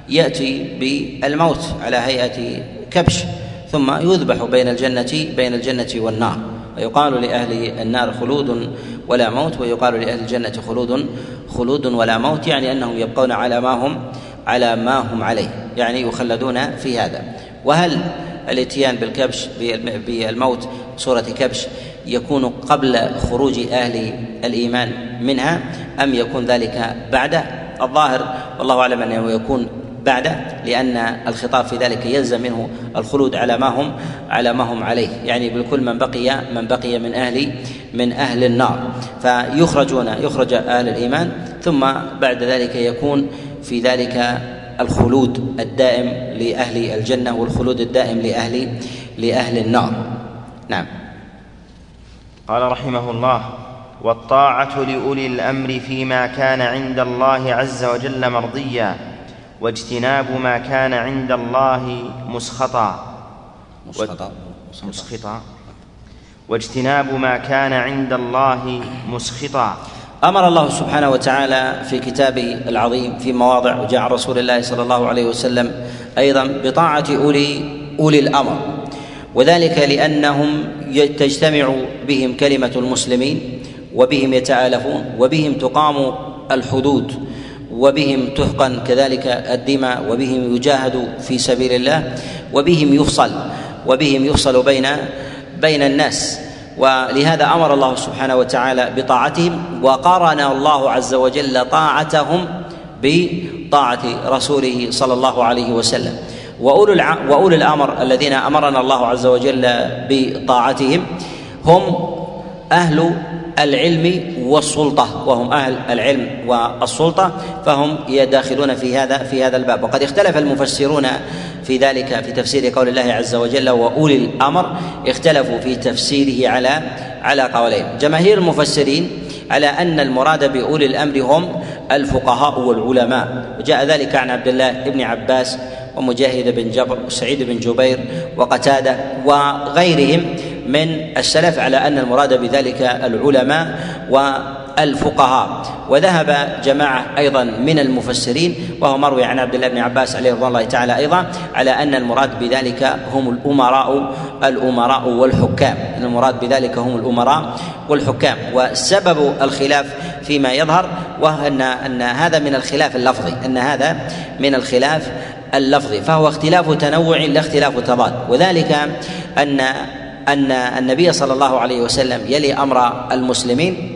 يأتي بالموت على هيئة كبش ثم يذبح بين الجنة بين الجنة والنار. ويقال لأهل النار خلود ولا موت ويقال لأهل الجنة خلود خلود ولا موت يعني أنهم يبقون على ما هم على ما هم عليه. يعني يخلدون في هذا. وهل الاتيان بالكبش بالموت صورة كبش يكون قبل خروج أهل الإيمان منها أم يكون ذلك بعد الظاهر والله أعلم أنه يكون بعد لأن الخطاب في ذلك يلزم منه الخلود على ما هم على ما هم عليه. يعني بالكل من بقي من بقي من أهل من أهل النار. فيخرجون يخرج أهل الإيمان ثم بعد ذلك يكون في ذلك الخلود الدائم لأهل الجنة والخلود الدائم لأهل لأهل النار. نعم. قال رحمه الله والطاعة لأولي الأمر فيما كان عند الله عز وجل مرضيا واجتناب ما كان عند الله مسخطا. مسخطا. مسخطا. واجتناب ما كان عند الله مسخطا. أمر الله سبحانه وتعالى في كتابه العظيم في مواضع وجاء رسول الله صلى الله عليه وسلم أيضا بطاعة أولي أولي الأمر. وذلك لأنهم تجتمع بهم كلمة المسلمين وبهم يتآلفون وبهم تقام الحدود وبهم تحقن كذلك الدماء وبهم يجاهد في سبيل الله وبهم يفصل وبهم يفصل بين بين الناس. ولهذا أمر الله سبحانه وتعالى بطاعتهم وقارن الله عز وجل طاعتهم بطاعة رسوله صلى الله عليه وسلم. وأولو الأمر الذين أمرنا الله عز وجل بطاعتهم هم أهل العلم والسلطة وهم أهل العلم والسلطة فهم يداخلون في هذا في هذا الباب. وقد اختلف المفسرون في ذلك في تفسير قول الله عز وجل وأولي الأمر اختلفوا في تفسيره على على قولين. جماهير المفسرين على أن المراد بأولي الأمر هم الفقهاء والعلماء. وجاء ذلك عن عبد الله بن عباس ومجاهد بن جبر وسعيد بن جبير وقتادة وغيرهم. من السلف على أن المراد بذلك العلماء والفقهاء. وذهب جماعة أيضا من المفسرين وهو مروي عن عبد الله بن عباس عليه رضوان الله تعالى أيضا على أن المراد بذلك هم الأمراء الأمراء والحكام. المراد بذلك هم الأمراء والحكام. وسبب الخلاف فيما يظهر وهو ان أن هذا من الخلاف اللفظي أن هذا من الخلاف اللفظي. فهو اختلاف تنوع لا اختلاف تضاد. وذلك أن أن النبي صلى الله عليه وسلم يلي أمر المسلمين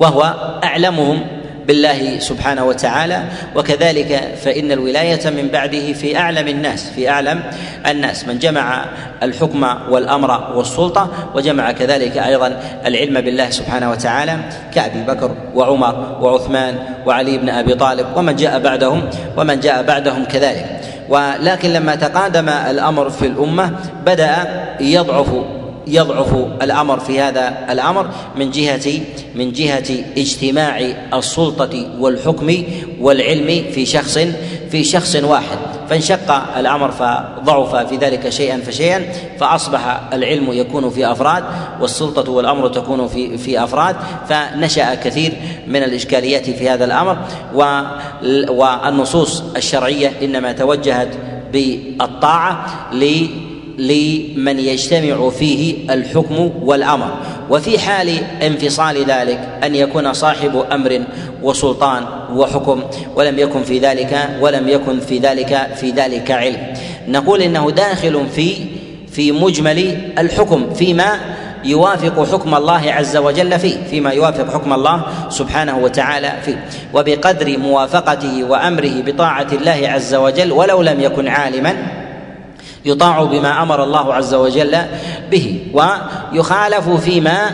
وهو أعلمهم بالله سبحانه وتعالى وكذلك فإن الولاية من بعده في أعلم الناس في أعلم الناس. من جمع الحكم والأمر والسلطة وجمع كذلك أيضا العلم بالله سبحانه وتعالى كأبي بكر وعمر وعثمان وعلي بن أبي طالب ومن جاء بعدهم ومن جاء بعدهم كذلك. ولكن لما تقادم الأمر في الأمة بدأ يضعف يضعف الأمر في هذا الأمر من جهة من جهة اجتماع السلطة والحكم والعلم في شخص في شخص واحد. فانشق الأمر فضعف في ذلك شيئا فشيئا فأصبح العلم يكون في أفراد والسلطة والأمر تكون في في أفراد. فنشأ كثير من الإشكاليات في هذا الأمر والنصوص الشرعية إنما توجهت بالطاعة لمن يجتمع فيه الحكم والأمر. وفي حال انفصال ذلك أن يكون صاحب أمر وسلطان وحكم ولم يكن في ذلك ولم يكن في ذلك في ذلك علم. نقول إنه داخل في في مجمل الحكم فيما يوافق حكم الله عز وجل فيه فيما يوافق حكم الله سبحانه وتعالى فيه. وبقدر موافقته وأمره بطاعة الله عز وجل ولو لم يكن عالما يطاع بما أمر الله عز وجل به ويخالف فيما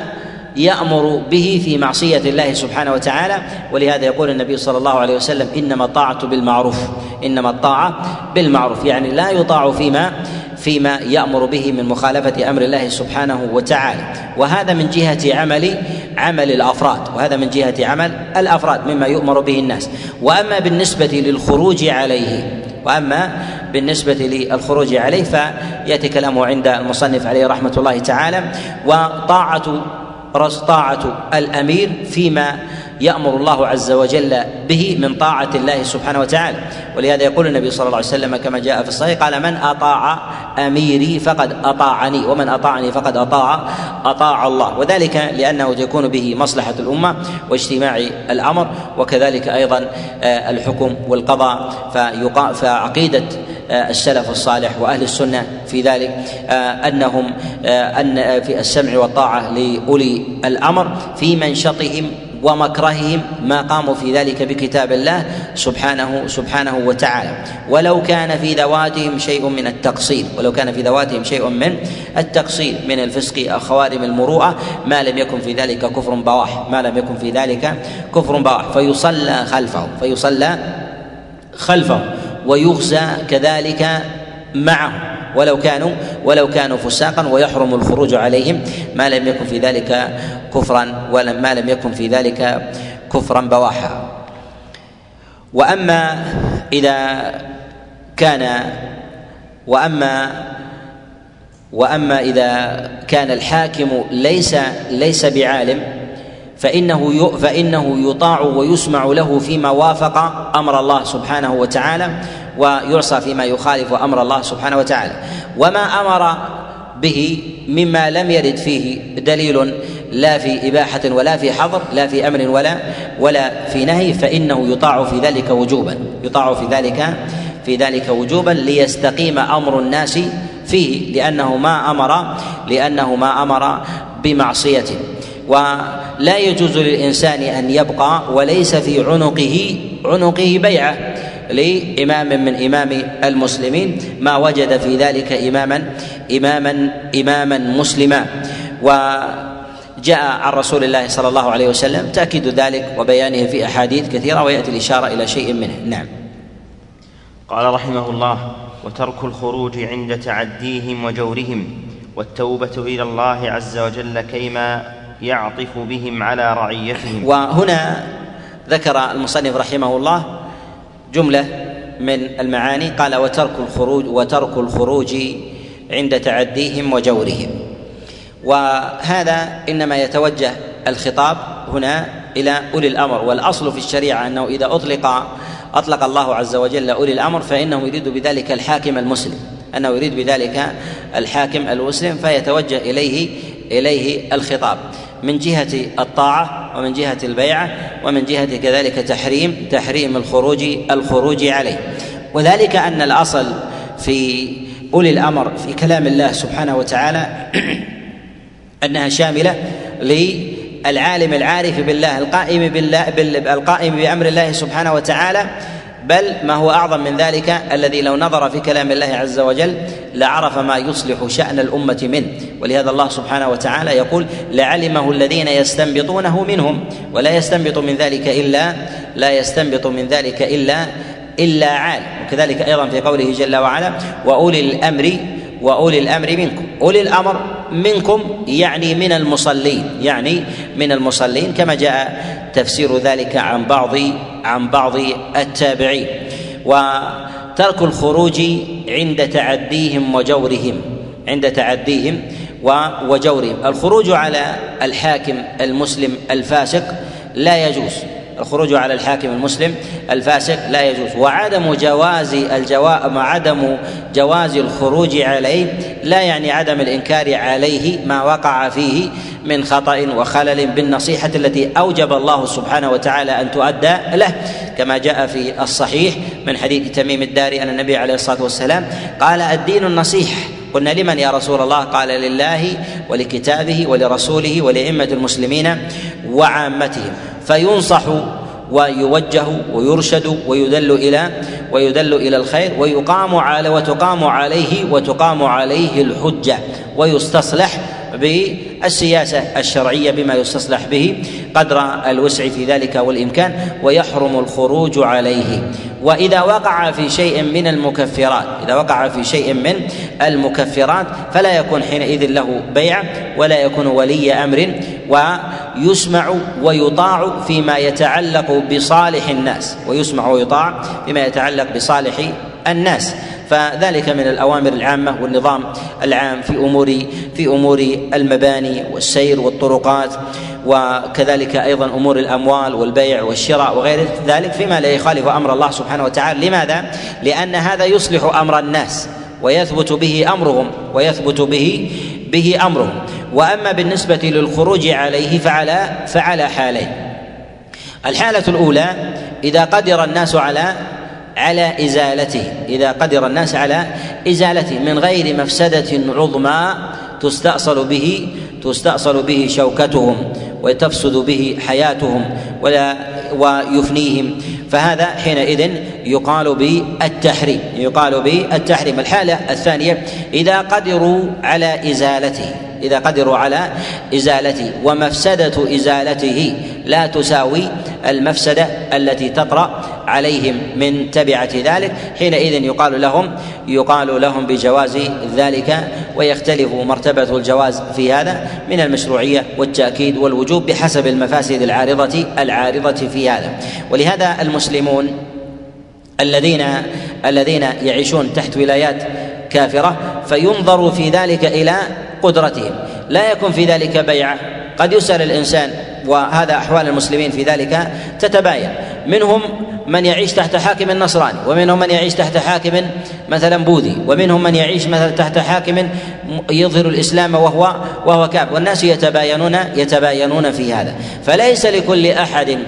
يأمر به في معصية الله سبحانه وتعالى. ولهذا يقول النبي صلى الله عليه وسلم إنما الطاعة بالمعروف إنما الطاعة بالمعروف. يعني لا يطاع فيما فيما يأمر به من مخالفة أمر الله سبحانه وتعالى. وهذا من جهة عمل عمل الأفراد وهذا من جهة عمل الأفراد مما يؤمر به الناس. وأما بالنسبة للخروج عليه وأما بالنسبة للخروج عليه فيأتي كلامه عند المصنف عليه رحمة الله تعالى وطاعة طاعة الأمير فيما يأمر الله عز وجل به من طاعة الله سبحانه وتعالى. ولهذا يقول النبي صلى الله عليه وسلم كما جاء في الصحيح قال من أطاع أميري فقد أطاعني ومن أطاعني فقد أطاع أطاع الله. وذلك لأنه تكون به مصلحة الأمة واجتماع الأمر وكذلك أيضا آه، الحكم والقضاء فعقيدة آه، السلف الصالح وأهل السنة في ذلك آه، أنهم أن في السمع والطاعة لأولي الأمر في منشطهم ومكرههم ما قاموا في ذلك بكتاب الله سبحانه سبحانه وتعالى. ولو كان في ذواتهم شيء من التقصير ولو كان في ذواتهم شيء من التقصير من الفسق أو خوارم المروءة ما لم يكن في ذلك كفر بواح. ما لم يكن في ذلك كفر بواح. فيصلى خلفه فيصلى خلفه ويغزى كذلك معه. ولو كانوا ولو كانوا فساقا ويحرم الخروج عليهم ما لم يكن في ذلك كفرا ما لم يكن في ذلك كفرا بواحا. وأما إذا كان واما وأما إذا كان الحاكم ليس ليس بعالم فإنه فإنه يطاع ويسمع له فيما وافق أمر الله سبحانه وتعالى ويعصى فيما يخالف أمر الله سبحانه وتعالى. وما أمر به مما لم يرد فيه دليل لا في إباحة ولا في حظر لا في أمر ولا ولا في نهي فإنه يطاع في ذلك وجوبا. يطاع في ذلك في ذلك وجوبا ليستقيم أمر الناس فيه لأنه ما أمر لأنه ما أمر بمعصيته ولا يجوز للإنسان أن يبقى وليس في عنقه عنقه بيعة لإمام من إمام المسلمين. ما وجد في ذلك إماما إماما إماما مسلما. وجاء عن رسول الله صلى الله عليه وسلم تأكيد ذلك وبيانه في أحاديث كثيرة ويأتي الإشارة إلى شيء منه. نعم. قال رحمه الله وترك الخروج عند تعديهم وجورهم والتوبة إلى الله عز وجل كيما يعطف بهم على رعيتهم. وهنا ذكر المصنف رحمه الله جملة من المعاني. قال وترك الخروج وترك الخروج عند تعديهم وجورهم. وهذا إنما يتوجه الخطاب هنا إلى أولي الأمر. والأصل في الشريعة أنه إذا اطلق أطلق الله عز وجل أولي الأمر فإنه يريد بذلك الحاكم المسلم. أنه يريد بذلك الحاكم المسلم فيتوجه اليه إليه الخطاب. من جهة الطاعة ومن جهة البيعة ومن جهة كذلك تحريم تحريم الخروج الخروج عليه. وذلك أن الأصل في أولي الأمر في كلام الله سبحانه وتعالى أنها شاملة للعالم العارف بالله القائم بالله القائم بأمر الله سبحانه وتعالى بل ما هو أعظم من ذلك الذي لو نظر في كلام الله عز وجل لعرف ما يصلح شأن الأمة منه. ولهذا الله سبحانه وتعالى يقول لعلمه الذين يستنبطونه منهم ولا يستنبط من ذلك إلا لا يستنبط من ذلك إلا إلا عال. وكذلك أيضا في قوله جل وعلا وأولي الأمر وأولي الأمر منكم. أولي الأمر منكم يعني من المصلين يعني من المصلين كما جاء تفسير ذلك عن بعض عن بعض التابعين. وترك الخروج عند تعديهم وجورهم عند تعديهم وجورهم. الخروج على الحاكم المسلم الفاسق لا يجوز. الخروج على الحاكم المسلم الفاسق لا يجوز. وعدم جواز الجوا وعدم جواز الخروج عليه لا يعني عدم الإنكار عليه ما وقع فيه من خطأ وخلل بالنصيحة التي أوجب الله سبحانه وتعالى أن تؤدى له. كما جاء في الصحيح من حديث تميم الداري أن النبي عليه الصلاة والسلام قال الدين النصيح. قلنا لمن يا رسول الله؟ قال لله ولكتابه ولرسوله ولأئمة المسلمين وعامتهم. فينصح ويوجه ويرشد ويدل إلى ويدل إلى الخير ويقام على وتقام عليه وتقام عليه الحجة ويستصلح بالسياسة الشرعية بما يستصلح به قدر الوسع في ذلك والإمكان ويحرم الخروج عليه. وإذا وقع في شيء من المكفرات إذا وقع في شيء من المكفرات فلا يكون حينئذ له بيع ولا يكون ولي أمر ويسمع ويطاع فيما يتعلق بصالح الناس ويسمع ويطاع فيما يتعلق بصالح الناس. فذلك من الأوامر العامة والنظام العام في امور في أمور المباني والسير والطرقات وكذلك أيضا أمور الأموال والبيع والشراء وغير ذلك فيما لا يخالف أمر الله سبحانه وتعالى. لماذا؟ لأن هذا يصلح أمر الناس ويثبت به أمرهم ويثبت به به أمرهم. وأما بالنسبة للخروج عليه فعلى فعلى حالين الحالة الأولى إذا قدر الناس على على إزالته إذا قدر الناس على إزالته من غير مفسدة عظمى تستأصل به تستأصل به شوكتهم وتفسد به حياتهم ولا ويفنيهم. فهذا حينئذ يقال بالتحريم يقال بالتحريم. الحالة الثانية إذا قدروا على إزالته. إذا قدروا على إزالته ومفسدة إزالته لا تساوي المفسدة التي تطرأ عليهم من تبعة ذلك. حينئذ يقال لهم يقال لهم بجواز ذلك ويختلف مرتبة الجواز في هذا من المشروعية والتأكيد والوجوب بحسب المفاسد العارضة العارضة في هذا. ولهذا المسلمون الذين الذين يعيشون تحت ولايات كافرة فينظر في ذلك إلى قدرتهم لا يكون في ذلك بيعة. قد يسأل الإنسان وهذا أحوال المسلمين في ذلك تتباين. منهم من يعيش تحت حاكم نصراني ومنهم من يعيش تحت حاكم مثلا بوذي ومنهم من يعيش مثلا تحت حاكم يظهر الإسلام وهو وهو كعب والناس يتباينون يتباينون في هذا. فليس لكل أحد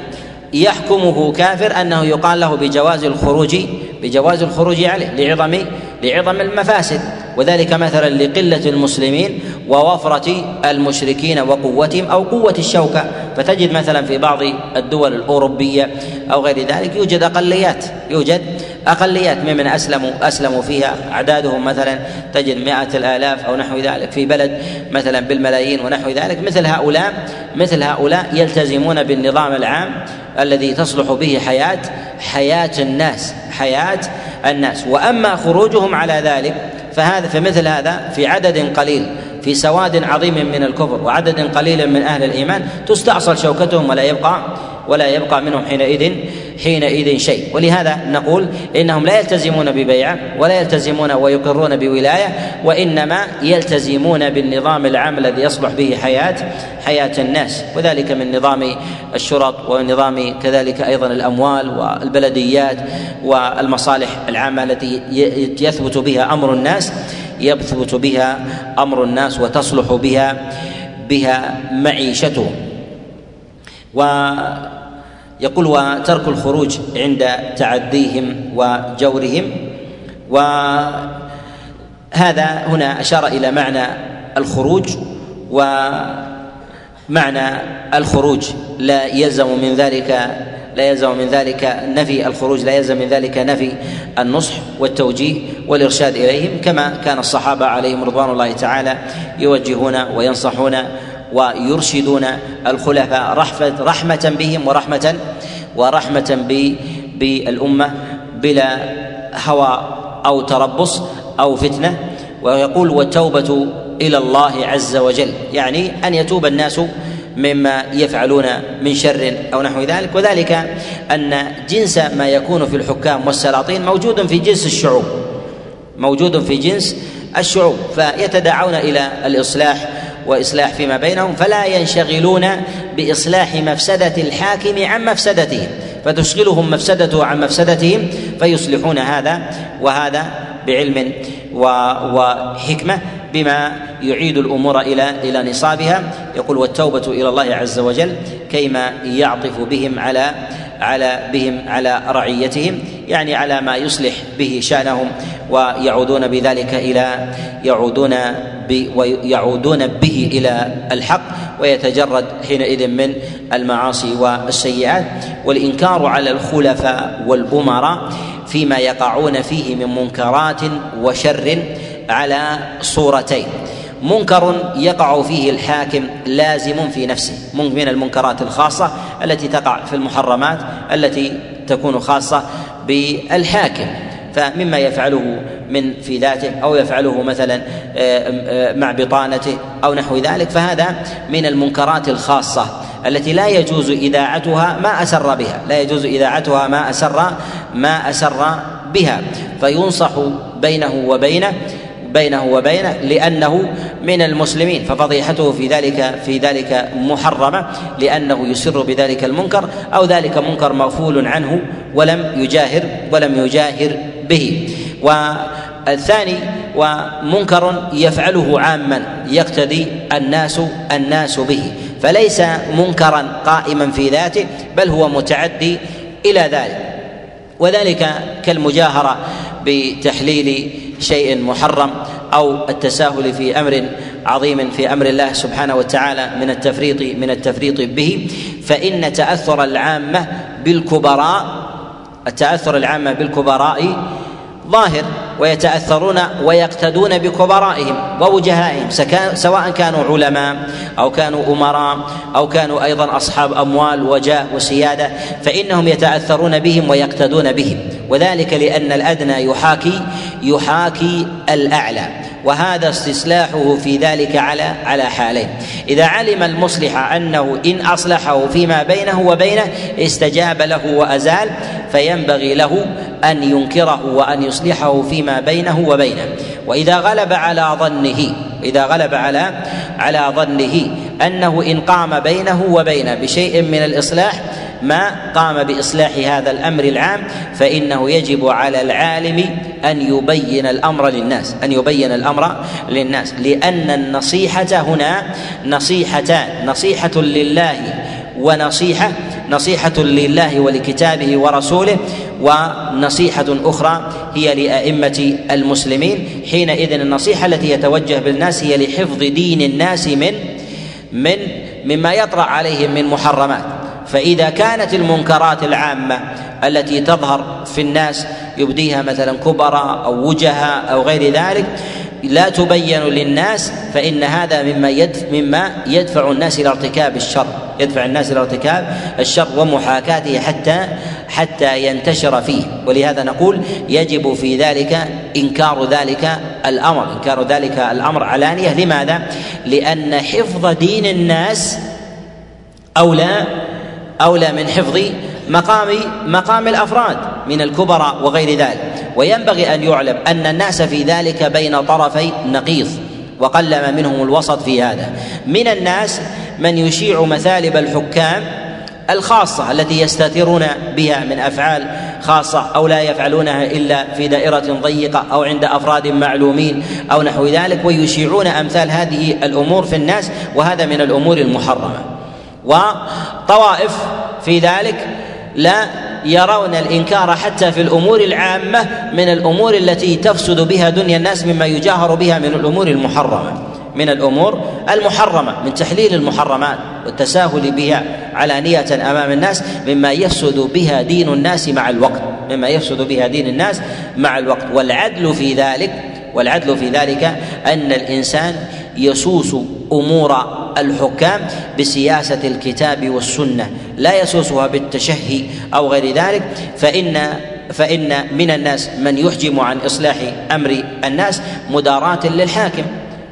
يحكمه كافر أنه يقال له بجواز الخروج بجواز الخروج عليه لعظم لعظم المفاسد. وذلك مثلا لقلة المسلمين ووفرة المشركين وقوتهم أو قوة الشوكة. فتجد مثلا في بعض الدول الأوروبية أو غير ذلك يوجد أقليات يوجد أقليات ممن أسلموا أسلموا فيها أعدادهم مثلا. تجد مئة الآلاف أو نحو ذلك في بلد مثلا بالملايين ونحو ذلك. مثل هؤلاء مثل هؤلاء يلتزمون بالنظام العام الذي تصلح به حياة حياة الناس حياة الناس. وأما خروجهم على ذلك فهذا فمثل هذا في عدد قليل في سواد عظيم من الكفر وعدد قليل من أهل الإيمان. تستأصل شوكتهم ولا يبقى ولا يبقى منهم حينئذ حينئذ شيء. ولهذا نقول إنهم لا يلتزمون ببيعه ولا يلتزمون ويقرون بولاية وإنما يلتزمون بالنظام العام الذي يصلح به حياة حياة الناس. وذلك من نظام الشرط ونظام كذلك أيضا الأموال والبلديات والمصالح العامة التي يثبت بها أمر الناس يثبت بها أمر الناس وتصلح بها بها معيشتهم ويقول وترك الخروج عند تعديهم وجورهم. وهذا هنا أشار إلى معنى الخروج ومعنى الخروج لا يلزم من ذلك لا يلزم من ذلك نفي الخروج لا يلزم من ذلك نفي النصح والتوجيه والإرشاد إليهم كما كان الصحابة عليهم رضوان الله تعالى يوجهون وينصحون ويرشدون الخلفاء رحمة رحمة بهم ورحمة ورحمة بالأمة بلا هوى أو تربص أو فتنة. ويقول والتوبة إلى الله عز وجل. يعني أن يتوب الناس مما يفعلون من شر أو نحو ذلك. وذلك أن جنس ما يكون في الحكام والسلاطين موجود في جنس الشعوب. موجود في جنس الشعوب. فيتداعون إلى الإصلاح وإصلاح فيما بينهم فلا ينشغلون بإصلاح مفسدة الحاكم عن مفسدتهم فتشغلهم مفسدته عن مفسدتهم فيصلحون هذا وهذا بعلم وحكمة بما يعيد الأمور إلى إلى نصابها. يقول والتوبة إلى الله عز وجل كيما يعطف بهم على على بهم على رعيتهم يعني على ما يصلح به شأنهم ويعودون بذلك إلى يعودون ويعودون به إلى الحق ويتجرد حينئذ من المعاصي والسيئات والإنكار على الخلفاء والأمراء فيما يقعون فيه من منكرات وشر على صورتين. منكر يقع فيه الحاكم لازم في نفسه من المنكرات الخاصة التي تقع في المحرمات التي تكون خاصة بالحاكم. فمما يفعله من في ذاته أو يفعله مثلا آه، آه، مع بطانته أو نحو ذلك فهذا من المنكرات الخاصة التي لا يجوز إذاعتها ما أسر بها لا يجوز إذاعتها ما أسر ما أسر بها. فينصح بينه وبينه بينه وبينه لأنه من المسلمين ففضيحته في ذلك في ذلك محرمة لأنه يسر بذلك المنكر أو ذلك منكر مغفول عنه ولم يجاهر ولم يجاهر به. والثاني ومنكر يفعله عاما يقتدي الناس الناس به. فليس منكرا قائما في ذاته بل هو متعدي إلى ذلك. وذلك كالمجاهرة بتحليل شيء محرم أو التساهل في أمر عظيم في أمر الله سبحانه وتعالى من التفريط من التفريط به. فإن تأثر العامة بالكبراء التأثر العامه بالكبراء ظاهر ويتأثرون ويقتدون بكبرائهم ووجهائهم سواء كانوا علماء أو كانوا أمراء أو كانوا أيضا أصحاب أموال وجاه وسيادة فإنهم يتأثرون بهم ويقتدون بهم وذلك لأن الأدنى يحاكي يحاكي الأعلى. وهذا استصلاحه في ذلك على على حالين. إذا علم المصلح أنه إن أصلحه فيما بينه وبينه استجاب له وأزال فينبغي له أن ينكره وأن يصلحه فيما بينه وبينه. وإذا غلب على ظنه إذا غلب على على ظنه أنه إن قام بينه وبينه بشيء من الإصلاح ما قام بإصلاح هذا الأمر العام فإنه يجب على العالم أن يبين الأمر للناس أن يبين الأمر للناس. لأن النصيحة هنا نصيحتان نصيحة لله ونصيحة نصيحة لله ولكتابه ورسوله ونصيحة أخرى هي لأئمة المسلمين. حينئذ النصيحة التي يتوجه بالناس هي لحفظ دين الناس من من مما يطرأ عليهم من محرمات. فإذا كانت المنكرات العامة التي تظهر في الناس يبديها مثلا كبراء أو وجهاء أو غير ذلك لا تبين للناس فإن هذا مما يدفع مما يدفع الناس إلى ارتكاب الشر يدفع الناس إلى ارتكاب الشر ومحاكاته حتى حتى ينتشر فيه ولهذا نقول يجب في ذلك إنكار ذلك الأمر إنكار ذلك الأمر علانية لماذا؟ لأن حفظ دين الناس أولى أولى من حفظ مقام مقام الأفراد من الكبراء وغير ذلك. وينبغي أن يعلم أن الناس في ذلك بين طرفي نقيض وقلما منهم الوسط في هذا. من الناس من يشيع مثالب الحكام الخاصة التي يستترون بها من أفعال خاصة أو لا يفعلونها إلا في دائرة ضيقة أو عند أفراد معلومين أو نحو ذلك ويشيعون أمثال هذه الأمور في الناس وهذا من الأمور المحرمة. وطوائف في ذلك لا يرون الإنكار حتى في الأمور العامة من الأمور التي تفسد بها دنيا الناس مما يجاهر بها من الأمور المحرمة من الأمور المحرمة من تحليل المحرمات والتساهل بها علانية أمام الناس مما يفسد بها دين الناس مع الوقت مما يفسد بها دين الناس مع الوقت. والعدل في ذلك والعدل في ذلك أن الإنسان يسوس أمور الحكام بسياسة الكتاب والسنة لا يسوسها بالتشهي أو غير ذلك فإن فإن من الناس من يحجم عن إصلاح أمر الناس مداراة للحاكم.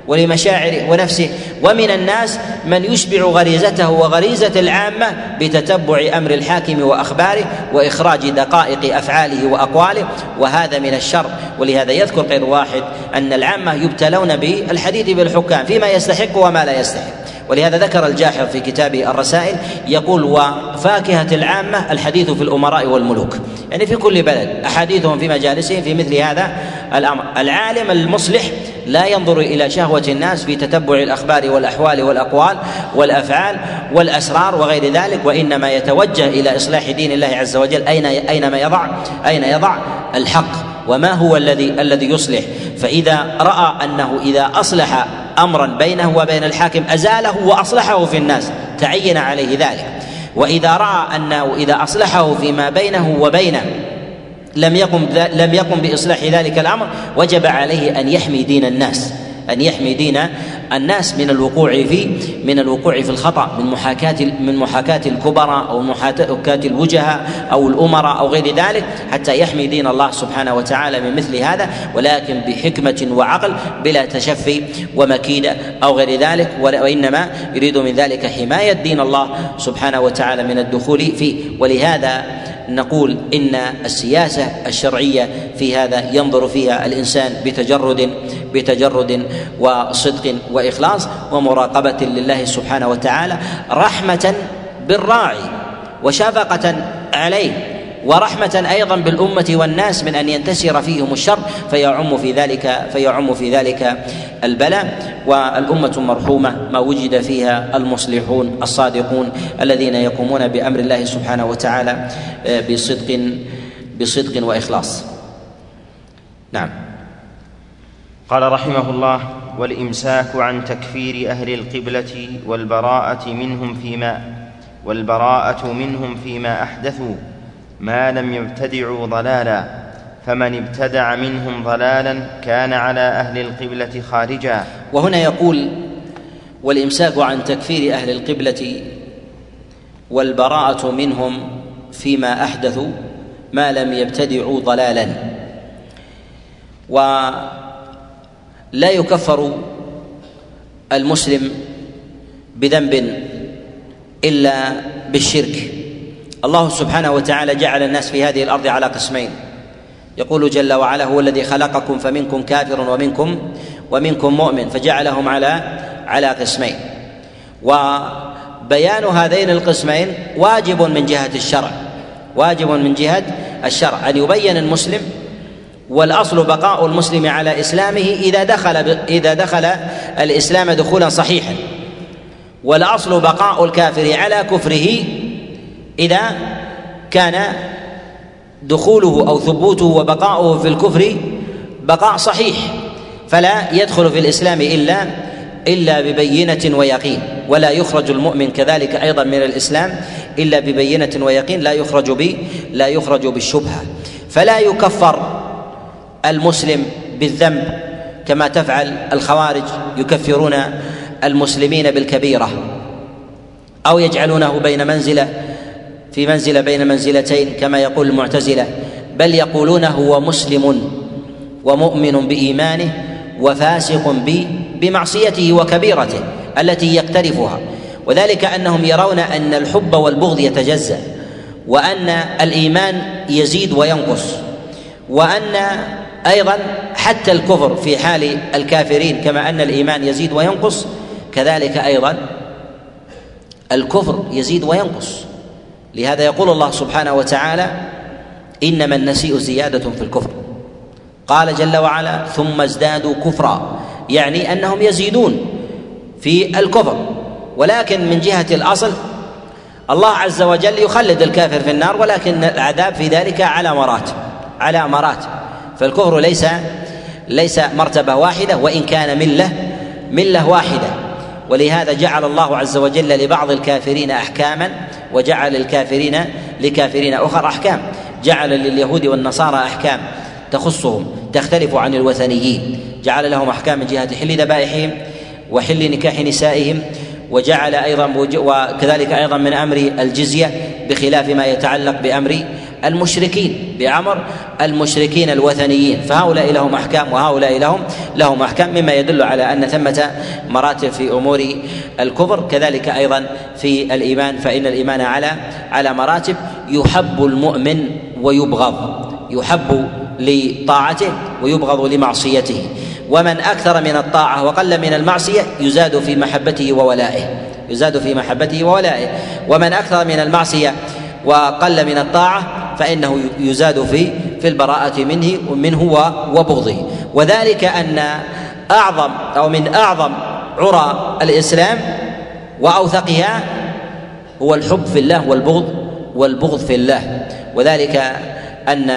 ولمشاعره ونفسه. ومن الناس من يشبع غريزته وغريزة العامة بتتبع أمر الحاكم وأخباره وإخراج دقائق أفعاله وأقواله وهذا من الشر. ولهذا يذكر غير واحد أن العامة يبتلون بالحديث بالحكام فيما يستحق وما لا يستحق. ولهذا ذكر الجاحظ في كتابه الرسائل يقول وفاكهة العامة الحديث في الأمراء والملوك. يعني في كل بلد أحاديثهم في مجالسهم في مثل هذا الأمر. العالم المصلح لا ينظر إلى شهوة الناس في تتبع الأخبار والأحوال والأقوال والأفعال والأسرار وغير ذلك وإنما يتوجه إلى إصلاح دين الله عز وجل. أين أينما يضع؟ أين يضع؟ الحق. وما هو الذي الذي يصلح؟ فإذا رأى أنه إذا أصلح أمرا بينه وبين الحاكم أزاله وأصلحه في الناس تعين عليه ذلك. وإذا رأى أنه إذا أصلحه فيما بينه وبينه لم يقم لم يقم بإصلاح ذلك الأمر وجب عليه أن يحمي دين الناس أن يحمي دين الناس من الوقوع في من الوقوع في الخطأ من محاكاة من محاكاة الكبراء أو محاكاة الوجهاء أو الأمراء أو غير ذلك حتى يحمي دين الله سبحانه وتعالى من مثل هذا ولكن بحكمة وعقل بلا تشفي ومكيدة أو غير ذلك وإنما يريد من ذلك حماية دين الله سبحانه وتعالى من الدخول فيه ولهذا نقول إن السياسة الشرعية في هذا ينظر فيها الإنسان بتجرد بتجرد وصدق وإخلاص ومراقبة لله سبحانه وتعالى رحمة بالراعي وشفقة عليه. ورحمة أيضا بالأمة والناس من أن ينتشر فيهم الشر فيعم في ذلك فيعم في ذلك البلاء. والأمة مرحومة ما وجد فيها المصلحون الصادقون الذين يقومون بأمر الله سبحانه وتعالى آه، بصدق بصدق وإخلاص. نعم. قال رحمه الله والإمساك عن تكفير أهل القبلة والبراءة منهم فيما والبراءة منهم فيما أحدثوا. ما لم يبتدعوا ضلالا فمن ابتدع منهم ضلالا كان على أهل القبلة خارجا. وهنا يقول والإمساك عن تكفير أهل القبلة والبراءة منهم فيما احدثوا ما لم يبتدعوا ضلالا. ولا يكفر المسلم بذنب إلا بالشرك. الله سبحانه وتعالى جعل الناس في هذه الأرض على قسمين. يقول جل وعلا هو الذي خلقكم فمنكم كافر ومنكم ومنكم مؤمن فجعلهم على على قسمين. وبيان هذين القسمين واجب من جهة الشرع واجب من جهة الشرع. أن يبين المسلم والأصل بقاء المسلم على إسلامه إذا دخل إذا دخل الإسلام دخولا صحيحا. والأصل بقاء الكافر على كفره إذا كان دخوله أو ثبوته وبقاؤه في الكفر بقاء صحيح فلا يدخل في الإسلام إلا إلا ببينة ويقين ولا يخرج المؤمن كذلك أيضا من الإسلام إلا ببينة ويقين لا يخرج ب لا يخرج بالشبهة. فلا يكفر المسلم بالذنب كما تفعل الخوارج يكفرون المسلمين بالكبيرة أو يجعلونه بين منزلة في منزلة بين منزلتين كما يقول المعتزلة بل يقولون هو مسلم ومؤمن بإيمانه وفاسق بمعصيته وكبيرته التي يقترفها. وذلك أنهم يرون أن الحب والبغض يتجزأ وأن الإيمان يزيد وينقص وأن أيضا حتى الكفر في حال الكافرين كما أن الإيمان يزيد وينقص كذلك أيضا الكفر يزيد وينقص. لهذا يقول الله سبحانه وتعالى إنما النسيء زيادة في الكفر. قال جل وعلا ثم ازدادوا كفرا. يعني أنهم يزيدون في الكفر. ولكن من جهة الأصل الله عز وجل يخلد الكافر في النار ولكن العذاب في ذلك على مراتب على مراتب. فالكفر ليس ليس مرتبة واحدة وإن كان ملة ملة واحدة. ولهذا جعل الله عز وجل لبعض الكافرين أحكاما وجعل للكافرين لكافرين أخر أحكام. جعل لليهود والنصارى أحكام تخصهم تختلف عن الوثنيين. جعل لهم أحكام من جهة حل ذبائحهم وحل نكاح نسائهم وجعل أيضا وكذلك أيضا من أمر الجزية بخلاف ما يتعلق بأمر المشركين بأمر المشركين الوثنيين. فهؤلاء لهم أحكام وهؤلاء لهم لهم أحكام مما يدل على أن ثمة مراتب في أمور الكفر. كذلك أيضا في الإيمان فإن الإيمان على على مراتب. يحب المؤمن ويبغض يحب لطاعته ويبغض لمعصيته. ومن أكثر من الطاعة وقل من المعصية يزاد في محبته وولائه يزاد في محبته وولائه. ومن أكثر من المعصية وقل من الطاعة فإنه يزاد في في البراءة منه منه وبغضه. وذلك أن أعظم أو من أعظم عرى الإسلام وأوثقها هو الحب في الله والبغض والبغض في الله. وذلك أن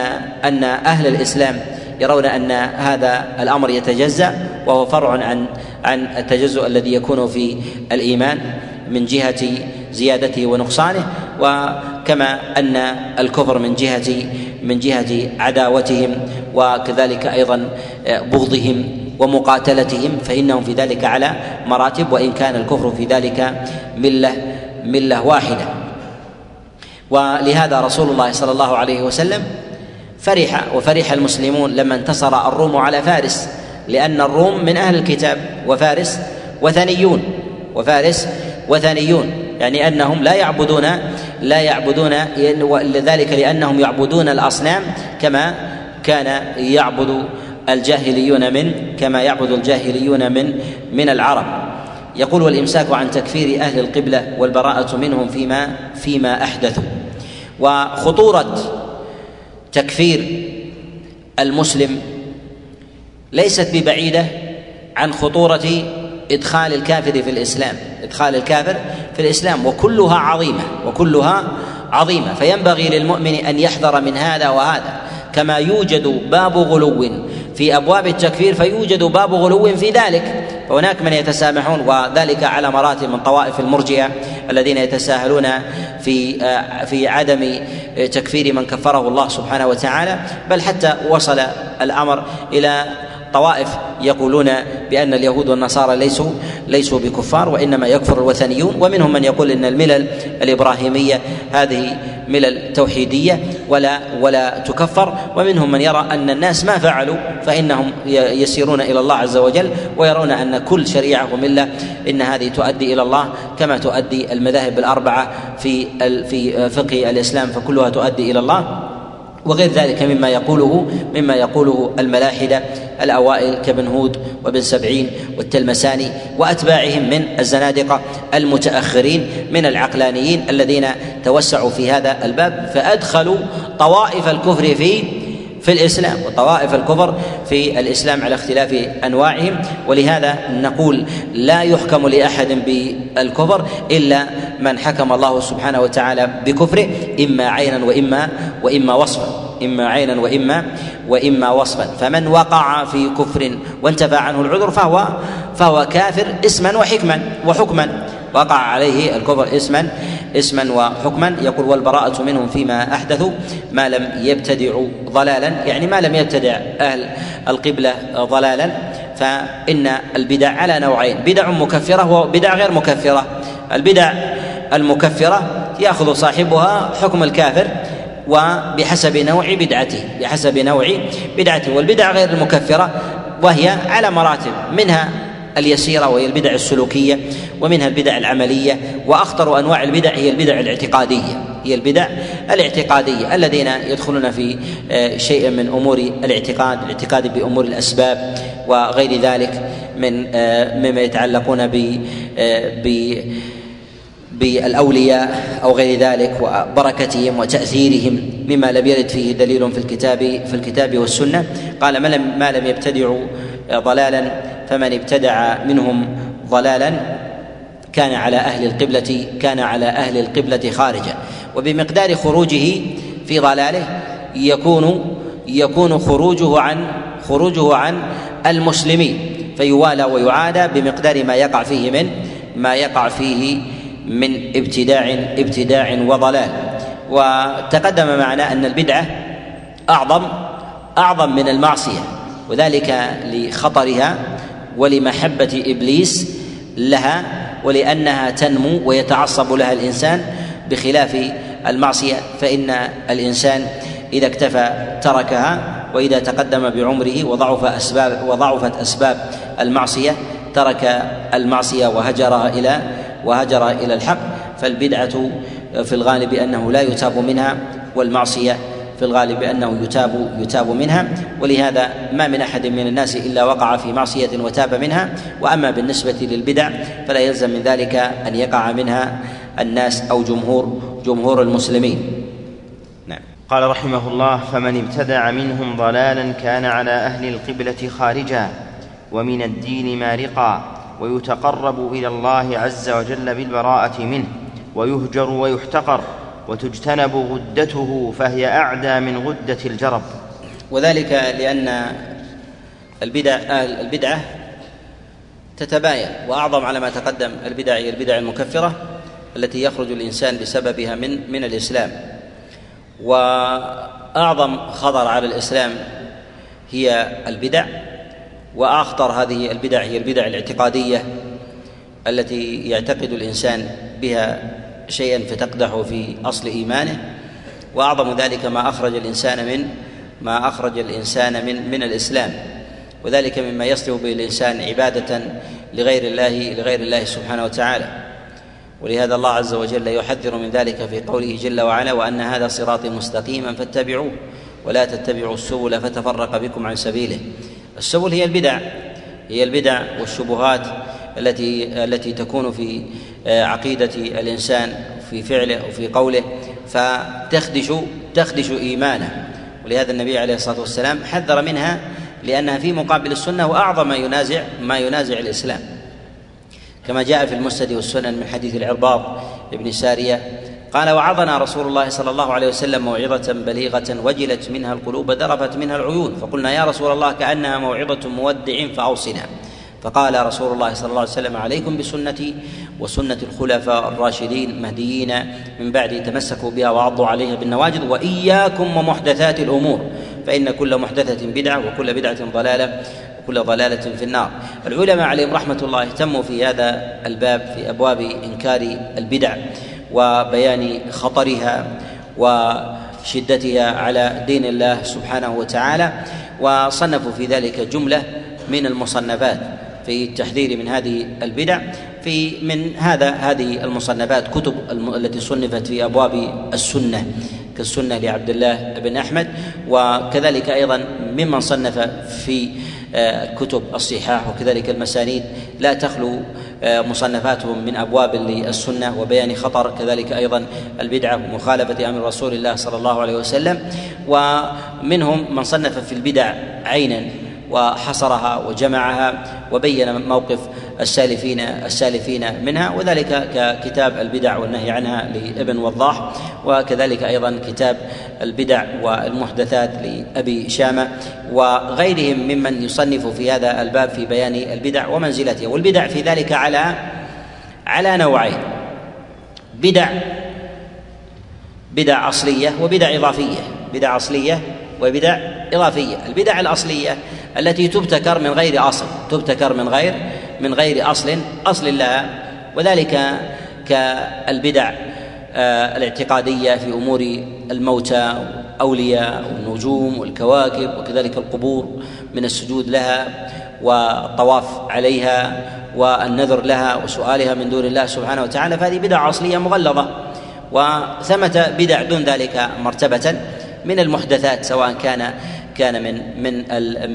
أن أهل الإسلام يرون أن هذا الأمر يتجزأ وهو فرع عن عن التجزؤ الذي يكون في الإيمان من جهة زيادته ونقصانه وكما أن الكفر من جهه من جهة عداوتهم وكذلك أيضا بغضهم ومقاتلتهم فإنهم في ذلك على مراتب وإن كان الكفر في ذلك مله ملة واحدة. ولهذا رسول الله صلى الله عليه وسلم فرح وفرح المسلمون لما انتصر الروم على فارس لأن الروم من أهل الكتاب وفارس وثنيون وفارس وثنيون. يعني أنهم لا يعبدون لا يعبدون ذلك لأنهم يعبدون الأصنام كما كان يعبد الجاهليون من كما يعبد الجاهليون من من العرب. يقول والإمساك عن تكفير أهل القبلة والبراءة منهم فيما فيما أحدثوا. وخطورة تكفير المسلم ليست ببعيدة عن خطورة إدخال الكافر في الإسلام إدخال الكافر في الإسلام وكلها عظيمة وكلها عظيمة. فينبغي للمؤمن أن يحذر من هذا وهذا. كما يوجد باب غلو في أبواب التكفير فيوجد باب غلو في ذلك. فهناك من يتسامحون وذلك على مراتب من طوائف المرجئة الذين يتساهلون في في عدم تكفير من كفره الله سبحانه وتعالى. بل حتى وصل الأمر إلى طوائف يقولون بأن اليهود والنصارى ليسوا ليسوا بكفار وإنما يكفر الوثنيون. ومنهم من يقول إن الملل الإبراهيمية هذه ملل توحيدية ولا ولا تكفر. ومنهم من يرى أن الناس ما فعلوا فإنهم يسيرون إلى الله عز وجل ويرون أن كل شريعة ومله إن هذه تؤدي إلى الله كما تؤدي المذاهب الأربعة في في فقه الإسلام فكلها تؤدي إلى الله. وغير ذلك مما يقوله مما يقوله الملاحدة الأوائل كابن هود وابن سبعين والتلمساني وأتباعهم من الزنادقة المتأخرين من العقلانيين الذين توسعوا في هذا الباب فأدخلوا طوائف الكفر في في الإسلام وطوائف الكفر في الإسلام على اختلاف أنواعهم ولهذا نقول لا يحكم لأحد بالكفر إلا من حكم الله سبحانه وتعالى بكفره إما عينا وإما وإما وصفا إما عينا وإما وإما وصفا. فمن وقع في كفر وانتفى عنه العذر فهو فهو كافر اسما وحكما وحكما. وقع عليه الكفر اسما اسما وحكما. يقول والبراءة منهم فيما أحدثوا ما لم يبتدعوا ضلالا. يعني ما لم يبتدع أهل القبلة ضلالا. فإن البدع على نوعين. بدع مكفرة وبدع غير مكفرة. البدع المكفرة يأخذ صاحبها حكم الكافر وبحسب نوع بدعته بحسب نوع بدعته. والبدع غير المكفرة وهي على مراتب. منها اليسيرة وهي البدع السلوكية ومنها البدع العملية وأخطر أنواع البدع هي البدع الاعتقادية هي البدع الاعتقادية الذين يدخلون في آه، شيء من أمور الاعتقاد الاعتقاد بأمور الأسباب وغير ذلك من آه، مما يتعلقون ب آه، بالأولياء أو غير ذلك وبركتهم وتأثيرهم مما لم يرد فيه دليل في الكتاب في الكتاب والسنة. قال ما لم ما لم يبتدعوا ضلالا فمن ابتدع منهم ضلالا كان على أهل القبلة كان على أهل القبلة خارجا. وبمقدار خروجه في ضلاله يكون يكون خروجه عن خروجه عن المسلمين. فيوالى ويعادى بمقدار ما يقع فيه من ما يقع فيه من ابتداع ابتداع وضلال. وتقدم معنا أن البدعة أعظم أعظم من المعصية وذلك لخطرها ولمحبة إبليس لها ولأنها تنمو ويتعصب لها الإنسان بخلاف المعصية فإن الإنسان إذا اكتفى تركها وإذا تقدم بعمره وضعف أسباب وضعفت أسباب المعصية ترك المعصية وهجرها إلى وهجر إلى الحق فالبدعة في الغالب أنه لا يتاب منها والمعصية في الغالب أنه يتاب يتاب منها ولهذا ما من أحد من الناس إلا وقع في معصية وتاب منها وأما بالنسبة للبدع فلا يلزم من ذلك أن يقع منها الناس أو جمهور جمهور المسلمين. نعم. قال رحمه الله فمن ابتدع منهم ضلالا كان على أهل القبلة خارجا ومن الدين مارقا ويتقرب إلى الله عز وجل بالبراءة منه ويهجر ويحتقر وتجتنب غدته فهي أعدى من غدة الجرب. وذلك لأن البدع البدعة تتباين وأعظم على ما تقدم البدع هي البدع المكفرة التي يخرج الإنسان بسببها من من الإسلام. وأعظم خطر على الإسلام هي البدع وأخطر هذه البدع هي البدع الاعتقادية التي يعتقد الإنسان بها شيئا فتقدح في أصل إيمانه وأعظم ذلك ما أخرج الإنسان من ما أخرج الإنسان من من الإسلام. وذلك مما يصلح به الإنسان عبادة لغير الله لغير الله سبحانه وتعالى. ولهذا الله عز وجل يحذر من ذلك في قوله جل وعلا وأن هذا صراطي مستقيما فاتبعوه ولا تتبعوا السبل فتفرق بكم عن سبيله. السبل هي البدع هي البدع والشبهات التي التي تكون في آه، عقيدة الإنسان في فعله وفي قوله فتخدش تخدش إيمانه. ولهذا النبي عليه الصلاة والسلام حذر منها لأنها في مقابل السنة وأعظم ما ينازع ما ينازع الإسلام. كما جاء في المسند والسنن من حديث العرباض بن سارية قال وعظنا رسول الله صلى الله عليه وسلم موعظة بليغة وجلت منها القلوب ذرفت منها العيون فقلنا يا رسول الله كأنها موعظة مودع فأوصنا. فقال رسول الله صلى الله عليه وسلم عليكم بسنتي وسنة الخلفاء الراشدين المهديين من بعد تمسكوا بها وعضوا عليها بالنواجذ وإياكم ومحدثات الأمور فإن كل محدثة بدعة وكل بدعة ضلالة وكل ضلالة في النار. العلماء عليهم رحمة الله اهتموا في هذا الباب في أبواب إنكار البدع وبيان خطرها وشدتها على دين الله سبحانه وتعالى وصنفوا في ذلك جملة من المصنفات. في التحذير من هذه البدع في من هذا هذه المصنفات كتب التي صنفت في أبواب السنة كالسنة لعبد الله بن أحمد وكذلك أيضا ممن صنف في الكتب الصحاح وكذلك المسانيد. لا تخلو آه، مصنفاتهم من أبواب للسنة وبيان خطر كذلك أيضا البدعة ومخالفة أمر رسول الله صلى الله عليه وسلم. ومنهم من صنف في البدع عينا. وحصرها وجمعها وبين موقف السالفين السالفين منها وذلك ككتاب البدع والنهي عنها لابن وضاح وكذلك أيضا كتاب البدع والمحدثات لأبي شامة وغيرهم ممن يصنف في هذا الباب في بيان البدع ومنزلتها والبدع في ذلك على على نوعين بدع بدع أصلية وبدع إضافية. بدع أصلية وبدع إضافية. البدع الأصلية التي تبتكر من غير أصل تبتكر من غير من غير أصل أصل لها وذلك كالبدع آه، الاعتقادية في أمور الموتى اولياء والنجوم والكواكب وكذلك القبور من السجود لها والطواف عليها والنذر لها وسؤالها من دون الله سبحانه وتعالى. فهذه بدع أصلية مغلظة وثمة بدع دون ذلك مرتبة. من المحدثات سواء كان كان من من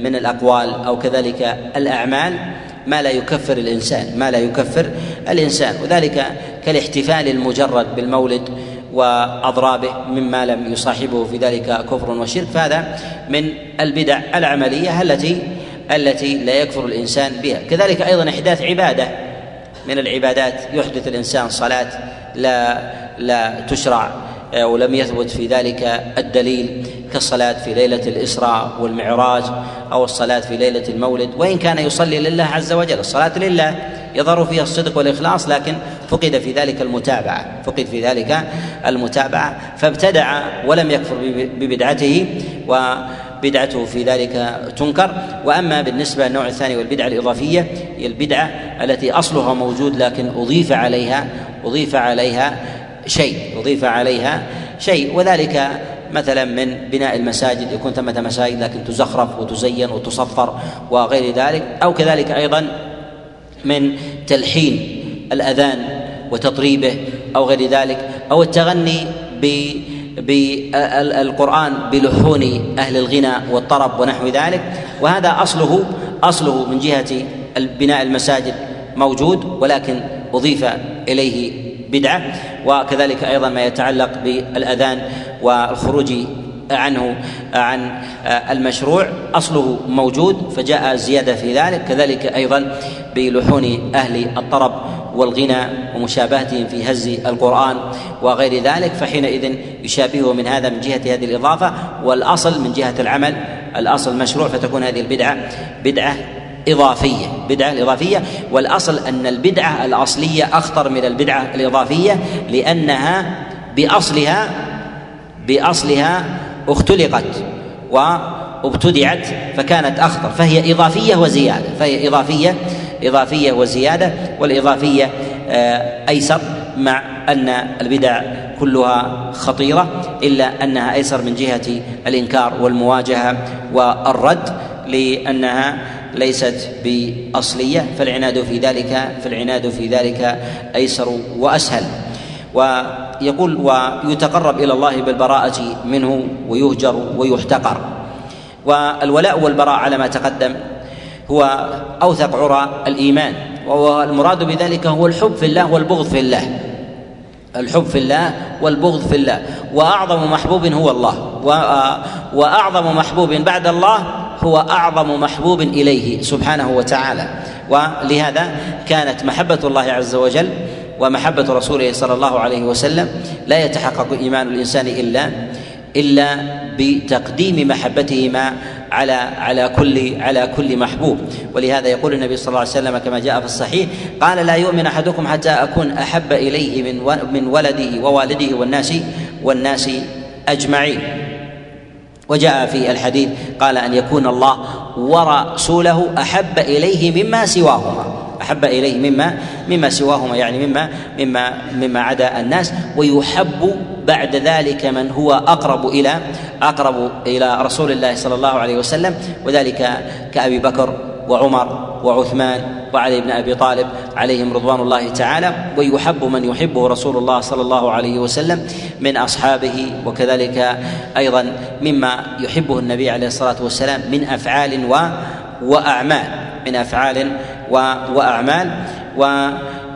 من الأقوال أو كذلك الأعمال ما لا يكفر الإنسان ما لا يكفر الإنسان. وذلك كالاحتفال المجرد بالمولد وأضرابه مما لم يصاحبه في ذلك كفر وشرك. فهذا من البدع العملية التي التي لا يكفر الإنسان بها. كذلك أيضا إحداث عبادة. من العبادات يحدث الإنسان صلاة لا لا تشرع. ولم يثبت في ذلك الدليل كالصلاة في ليلة الإسراء والمعراج أو الصلاة في ليلة المولد وإن كان يصلي لله عز وجل. الصلاة لله يظهر فيها الصدق والإخلاص لكن فقد في ذلك المتابعة فقد في ذلك المتابعة. فابتدع ولم يكفر ببدعته وبدعته في ذلك تنكر. وأما بالنسبة للنوع الثاني والبدعة الإضافية هي البدعة التي أصلها موجود لكن أضيف عليها أضيف عليها شيء أضيف عليها شيء. وذلك مثلا من بناء المساجد يكون ثمة مساجد لكن تزخرف وتزين وتصفر وغير ذلك أو كذلك أيضا من تلحين الأذان وتطريبه أو غير ذلك أو التغني بالقرآن بلحون أهل الغنى والطرب ونحو ذلك. وهذا أصله أصله من جهة بناء المساجد موجود ولكن أضيف إليه بدعة وكذلك أيضا ما يتعلق بالأذان والخروج عنه عن المشروع. أصله موجود فجاء الزياده في ذلك. كذلك أيضا بلحون أهل الطرب والغنى ومشابهتهم في هز القرآن وغير ذلك. فحينئذ يشابهه من هذا من جهة هذه الإضافة والأصل من جهة العمل الأصل مشروع فتكون هذه البدعة بدعة إضافية بدعة الإضافية والأصل أن البدعة الأصلية أخطر من البدعة الإضافية لأنها بأصلها بأصلها اختلقت وابتدعت فكانت أخطر. فهي إضافية وزيادة فهي إضافية إضافية وزيادة. والإضافية آه، أيسر مع أن البدع كلها خطيرة إلا أنها أيسر من جهة الإنكار والمواجهة والرد لأنها ليست بأصلية فالعناد في ذلك فالعناد في ذلك أيسر وأسهل. ويقول ويتقرب إلى الله بالبراءة منه ويهجر ويحتقر. والولاء والبراء على ما تقدم هو أوثق عرى الإيمان والمراد بذلك هو الحب في الله والبغض في الله. الحب في الله والبغض في الله. وأعظم محبوب هو الله. وأعظم محبوب بعد الله هو أعظم محبوب إليه سبحانه وتعالى. ولهذا كانت محبة الله عز وجل ومحبة رسوله صلى الله عليه وسلم لا يتحقق إيمان الإنسان إلا إلا بتقديم محبتهما على على كل على كل محبوب. ولهذا يقول النبي صلى الله عليه وسلم كما جاء في الصحيح قال لا يؤمن أحدكم حتى أكون أحب إليه من من ولده ووالده والناس والناس أجمعين. وجاء في الحديث قال أن يكون الله ورسوله أحب إليه مما سواهما. أحب إليه مما مما سواهما يعني مما مما مما عدا الناس ويحب بعد ذلك من هو أقرب إلى أقرب إلى رسول الله صلى الله عليه وسلم وذلك كأبي بكر وعمر وعثمان وعلي بن أبي طالب عليهم رضوان الله تعالى ويحب من يحبه رسول الله صلى الله عليه وسلم من أصحابه وكذلك أيضا مما يحبه النبي عليه الصلاة والسلام من أفعال و وأعمال من أفعال و وأعمال. و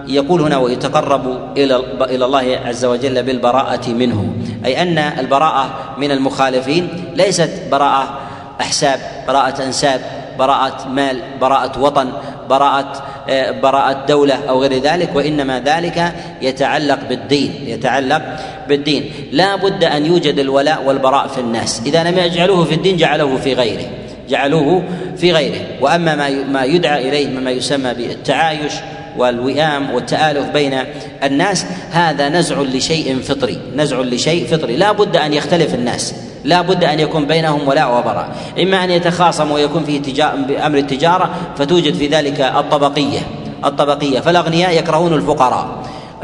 يقول هنا ويتقرب إلى إلى الله عز وجل بالبراءة منه. أي أن البراءة من المخالفين ليست براءة أحساب براءة أنساب. براءة مال براءة وطن براءة آه، براءة دولة أو غير ذلك وإنما ذلك يتعلق بالدين يتعلق بالدين. لا بد أن يوجد الولاء والبراء في الناس. إذا لم يجعلوه في الدين جعلوه في غيره جعلوه في غيره. وأما ما ما يدعى إليه مما يسمى بالتعايش والوئام والتآلف بين الناس هذا نزع لشيء فطري نزع لشيء فطري. لا بد أن يختلف الناس. لا بد أن يكون بينهم ولاء وبراء إما أن يتخاصموا ويكون فيه بأمر التجارة فتوجد في ذلك الطبقية الطبقية. فالأغنياء يكرهون الفقراء.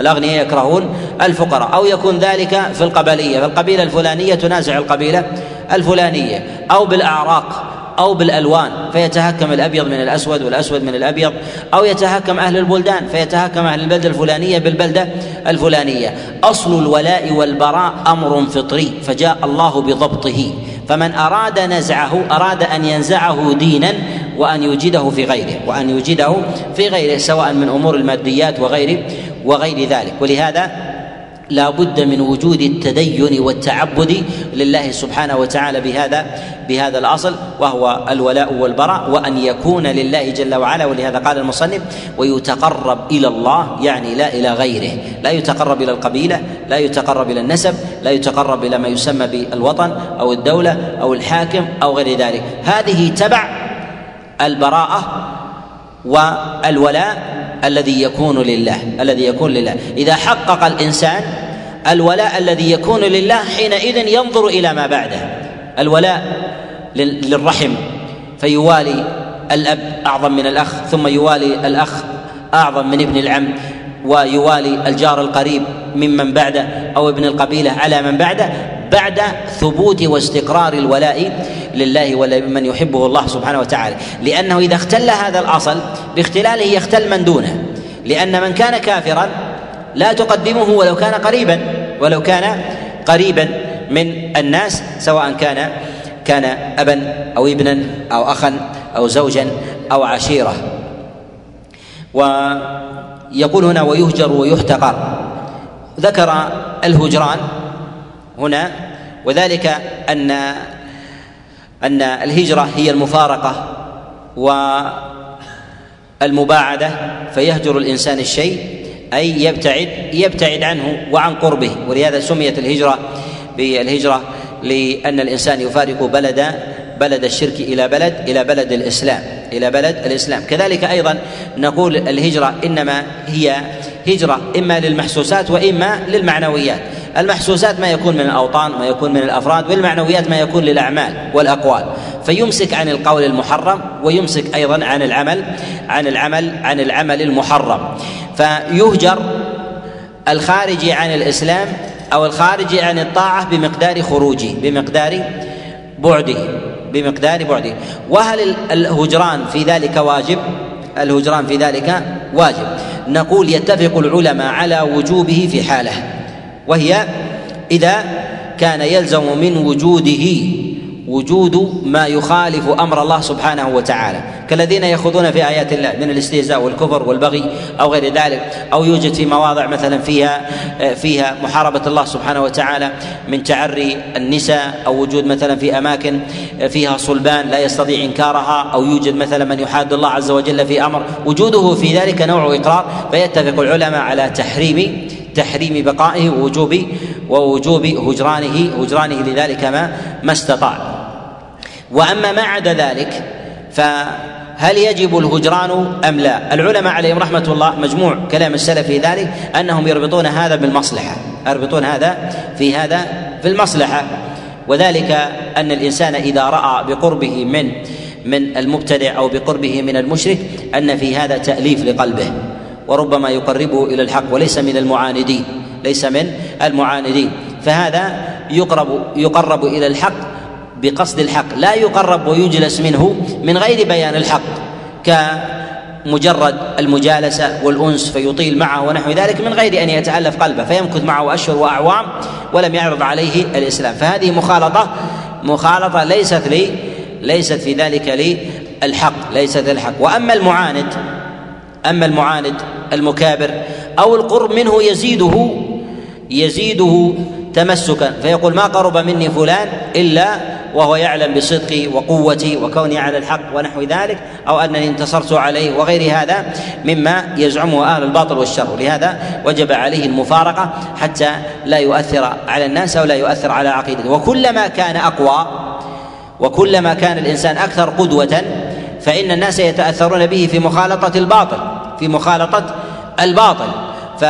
الأغنياء يكرهون الفقراء. أو يكون ذلك في القبلية. فالقبيلة الفلانية تنازع القبيلة الفلانية. أو بالأعراق. أو بالألوان فيتهكم الأبيض من الأسود والأسود من الأبيض أو يتهكم أهل البلدان فيتهكم أهل البلدة الفلانية بالبلدة الفلانية. أصل الولاء والبراء أمر فطري فجاء الله بضبطه. فمن أراد نزعه أراد أن ينزعه دينا وأن يوجده في غيره وأن يوجده في غيره سواء من أمور الماديات وغير وغير ذلك. ولهذا لا بد من وجود التدين والتعبد لله سبحانه وتعالى بهذا بهذا الأصل وهو الولاء والبراء وأن يكون لله جل وعلا ولهذا قال المصنف ويتقرب إلى الله يعني لا إلى غيره. لا يتقرب إلى القبيلة لا يتقرب إلى النسب لا يتقرب إلى ما يسمى بالوطن أو الدولة أو الحاكم أو غير ذلك. هذه تبع البراءة والولاء الذي يكون لله الذي يكون لله. إذا حقق الإنسان الولاء الذي يكون لله حينئذ ينظر إلى ما بعده. الولاء للرحم فيوالي الأب أعظم من الأخ ثم يوالي الأخ أعظم من ابن العم ويوالي الجار القريب ممن بعده أو ابن القبيلة على من بعده. بعد ثبوت واستقرار الولاء لله ولمن يحبه الله سبحانه وتعالى. لأنه إذا اختل هذا الأصل باختلاله يختل من دونه. لأن من كان كافرا لا تقدمه ولو كان قريبا ولو كان قريبا من الناس سواء كان كان ابا أو ابنا أو اخا أو زوجا أو عشيرة. ويقول هنا ويهجر ويحتقر. ذكر الهجران هنا وذلك أن أن الهجرة هي المفارقة والمباعدة فيهجر الإنسان الشيء أي يبتعد يبتعد عنه وعن قربه. ولهذا سميت الهجرة بالهجرة لأن الإنسان يفارق بلد بلد الشرك إلى بلد إلى بلد الإسلام إلى بلد الإسلام. كذلك أيضا نقول الهجرة إنما هي هجرة إما للمحسوسات وإما للمعنويات. المحسوسات ما يكون من الأوطان ما يكون من الأفراد والمعنويات ما يكون للأعمال والأقوال. فيمسك عن القول المحرم ويمسك أيضا عن العمل عن العمل عن العمل المحرم. فيهجر الخارج عن الإسلام أو الخارج عن الطاعة بمقدار خروجه بمقدار بعده بمقدار بعده. وهل الهجران في ذلك واجب؟ الهجران في ذلك واجب. نقول يتفق العلماء على وجوبه في حاله. وهي إذا كان يلزم من وجوده وجود ما يخالف أمر الله سبحانه وتعالى. كالذين يخوضون في آيات الله من الاستهزاء والكفر والبغي أو غير ذلك أو يوجد في مواضع مثلا فيها فيها محاربة الله سبحانه وتعالى من تعري النساء أو وجود مثلا في أماكن فيها صلبان لا يستطيع إنكارها أو يوجد مثلا من يحاد الله عز وجل في أمر. وجوده في ذلك نوع إقرار فيتفق العلماء على تحريم تحريم بقائه ووجوب ووجوب هجرانه هجرانه لذلك ما ما استطاع. وأما ما عدا ذلك فهل يجب الهجران أم لا؟ العلماء عليهم رحمة الله مجموع كلام السلف في ذلك أنهم يربطون هذا بالمصلحة، يربطون هذا في هذا في المصلحة. وذلك أن الإنسان إذا رأى بقربه من من المبتدع أو بقربه من المشرك أن في هذا تأليف لقلبه. وربما يقربه إلى الحق وليس من المعاندين ليس من المعاندين. فهذا يقرب يقرب إلى الحق بقصد الحق لا يقرب ويجلس منه من غير بيان الحق كمجرد المجالسة والأنس فيطيل معه ونحو ذلك من غير أن يتألف قلبه فيمكث معه أشهر وأعوام ولم يعرض عليه الإسلام. فهذه مخالطة مخالطة ليست لي ليست في ذلك للحق ليست الحق وأما المعاند أما المعاند المكابر أو القرب منه يزيده يزيده تمسكا. فيقول ما قرب مني فلان إلا وهو يعلم بصدقي وقوتي وكوني على الحق ونحو ذلك أو أنني انتصرت عليه وغير هذا مما يزعمه أهل الباطل والشر. لهذا وجب عليه المفارقة حتى لا يؤثر على الناس أو لا يؤثر على عقيدته. وكلما كان أقوى وكلما كان الإنسان أكثر قدوة فإن الناس يتأثرون به في مخالطة الباطل. في مخالطة الباطل. ف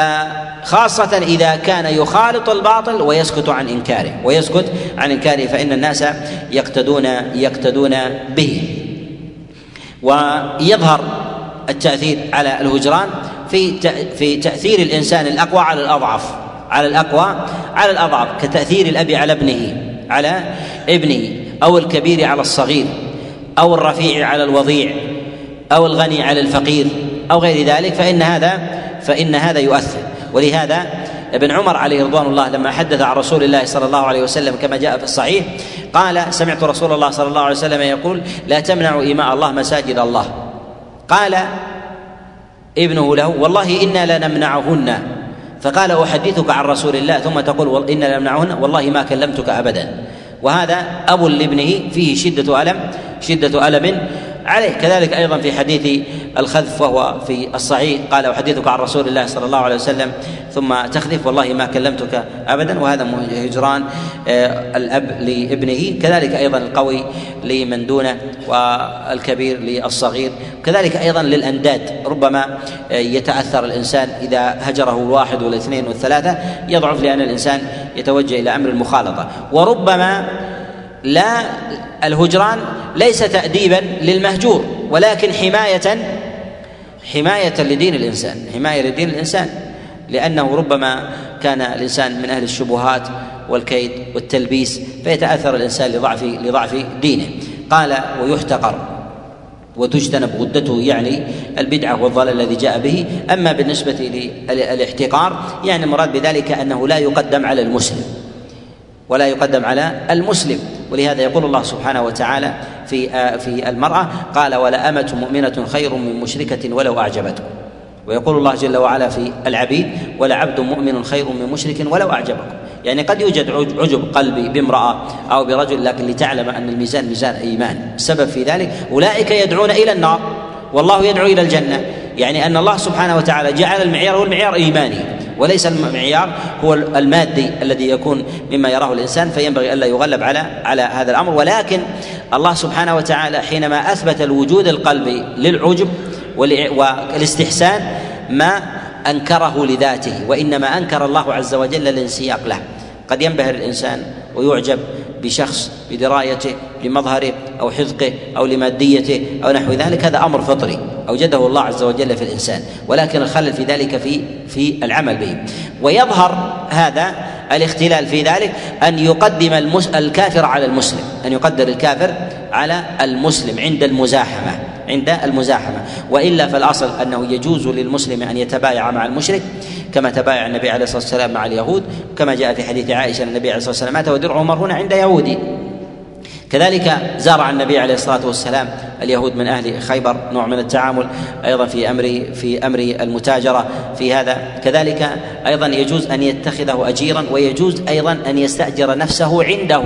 خاصة إذا كان يخالط الباطل ويسكت عن إنكاره. ويسكت عن إنكاره فإن الناس يقتدون يقتدون به. ويظهر التأثير على الهجران في في تأثير الإنسان الأقوى على الأضعف. على الأقوى على الأضعف كتأثير الأب على ابنه على ابنه أو الكبير على الصغير أو الرفيع على الوضيع أو الغني على الفقير. أو غير ذلك فإن هذا فإن هذا يؤثر. ولهذا ابن عمر عليه رضوان الله لما حدث عن رسول الله صلى الله عليه وسلم كما جاء في الصحيح قال سمعت رسول الله صلى الله عليه وسلم يقول لا تمنعوا إماء الله مساجد الله. قال ابنه له والله إنا لنمنعهن. فقال أحدثك عن رسول الله. ثم تقول إنا لنمنعهن. والله ما كلمتك أبدا. وهذا أب لابنه فيه شدة ألم شدة ألم عليه. كذلك أيضا في حديث الخذف وهو في الصحيح قال أحدثك عن رسول الله صلى الله عليه وسلم ثم تخذف والله ما كلمتك ابدا. وهذا هجران آه، الأب لابنه. كذلك أيضا القوي لمن دونه والكبير للصغير. كذلك أيضا للأنداد. ربما آه، يتأثر الإنسان إذا هجره الواحد والاثنين والثلاثة يضعف لأن الإنسان يتوجه إلى أمر المخالطة. وربما لا الهجران ليس تأديبا للمهجور ولكن حماية حماية لدين الإنسان حماية لدين الإنسان لأنه ربما كان الإنسان من أهل الشبهات والكيد والتلبيس فيتأثر الإنسان لضعف لضعف دينه. قال ويحتقر وتجتنب غدته يعني البدعة والضلال الذي جاء به. أما بالنسبة للإحتقار يعني المراد بذلك أنه لا يقدم على المسلم ولا يقدم على المسلم. ولهذا يقول الله سبحانه وتعالى في في المرأة قال ولا أمة مؤمنة خير من مشركة ولو أعجبتكم. ويقول الله جل وعلا في العبيد ولعبد مؤمن خير من مشرك ولو أعجبكم. يعني قد يوجد عجب قلبي بامرأة أو برجل لكن لتعلم أن الميزان ميزان إيمان. السبب في ذلك أولئك يدعون إلى النار. والله يدعو إلى الجنة. يعني أن الله سبحانه وتعالى جعل المعيار هو المعيار إيماني. وليس المعيار هو المادي الذي يكون مما يراه الإنسان فينبغي ألا يغلب على على هذا الأمر. ولكن الله سبحانه وتعالى حينما أثبت الوجود القلبي للعجب والاستحسان ما أنكره لذاته وإنما أنكر الله عز وجل الانسياق له. قد ينبهر الإنسان ويعجب بشخص بدرايته لمظهره أو حذقه أو لماديته أو نحو ذلك هذا أمر فطري أوجده الله عز وجل في الإنسان. ولكن الخلل في ذلك في في العمل به. ويظهر هذا الاختلال في ذلك أن يقدم الكافر على المسلم أن يقدر الكافر على المسلم عند المزاحمة. عند المزاحمة. وإلا فالأصل أنه يجوز للمسلم أن يتبايع مع المشرك كما تبايع النبي عليه الصلاة والسلام مع اليهود كما جاء في حديث عائشة أن النبي عليه الصلاة والسلام مات ودرعه مرهون عند يهودي. كذلك زارع النبي عليه الصلاة والسلام اليهود من أهل خيبر نوع من التعامل أيضا في أمر في أمر المتاجرة في هذا. كذلك أيضا يجوز أن يتخذه اجيرا ويجوز أيضا أن يستأجر نفسه عنده.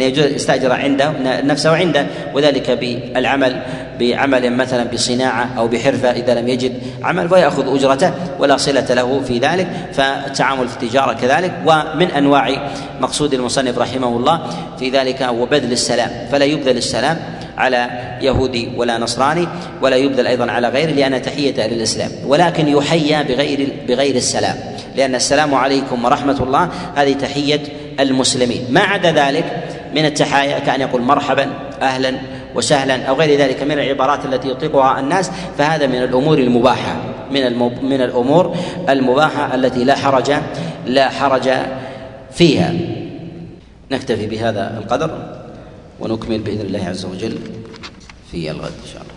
أن يجوز يستأجر عنده نفسه عنده. وذلك بالعمل بعمل مثلا بصناعة أو بحرفة إذا لم يجد عمل فيأخذ أجرته ولا صلة له في ذلك. فالتعامل في التجارة كذلك. ومن أنواع مقصود المصنف رحمه الله في ذلك هو بذل السلام. فلا يبذل السلام على يهودي ولا نصراني ولا يبذل أيضا على غيره لأن تحية للإسلام. ولكن يحيى بغير بغير السلام. لأن السلام عليكم ورحمة الله هذه تحية المسلمين. ما عدا ذلك من التحايا كأن يقول مرحبا أهلا وسهلا أو غير ذلك من العبارات التي يطلقها الناس. فهذا من الأمور المباحة من من الأمور المباحة التي لا حرج لا حرج فيها. نكتفي بهذا القدر ونكمل بإذن الله عز وجل في الغد إن شاء الله.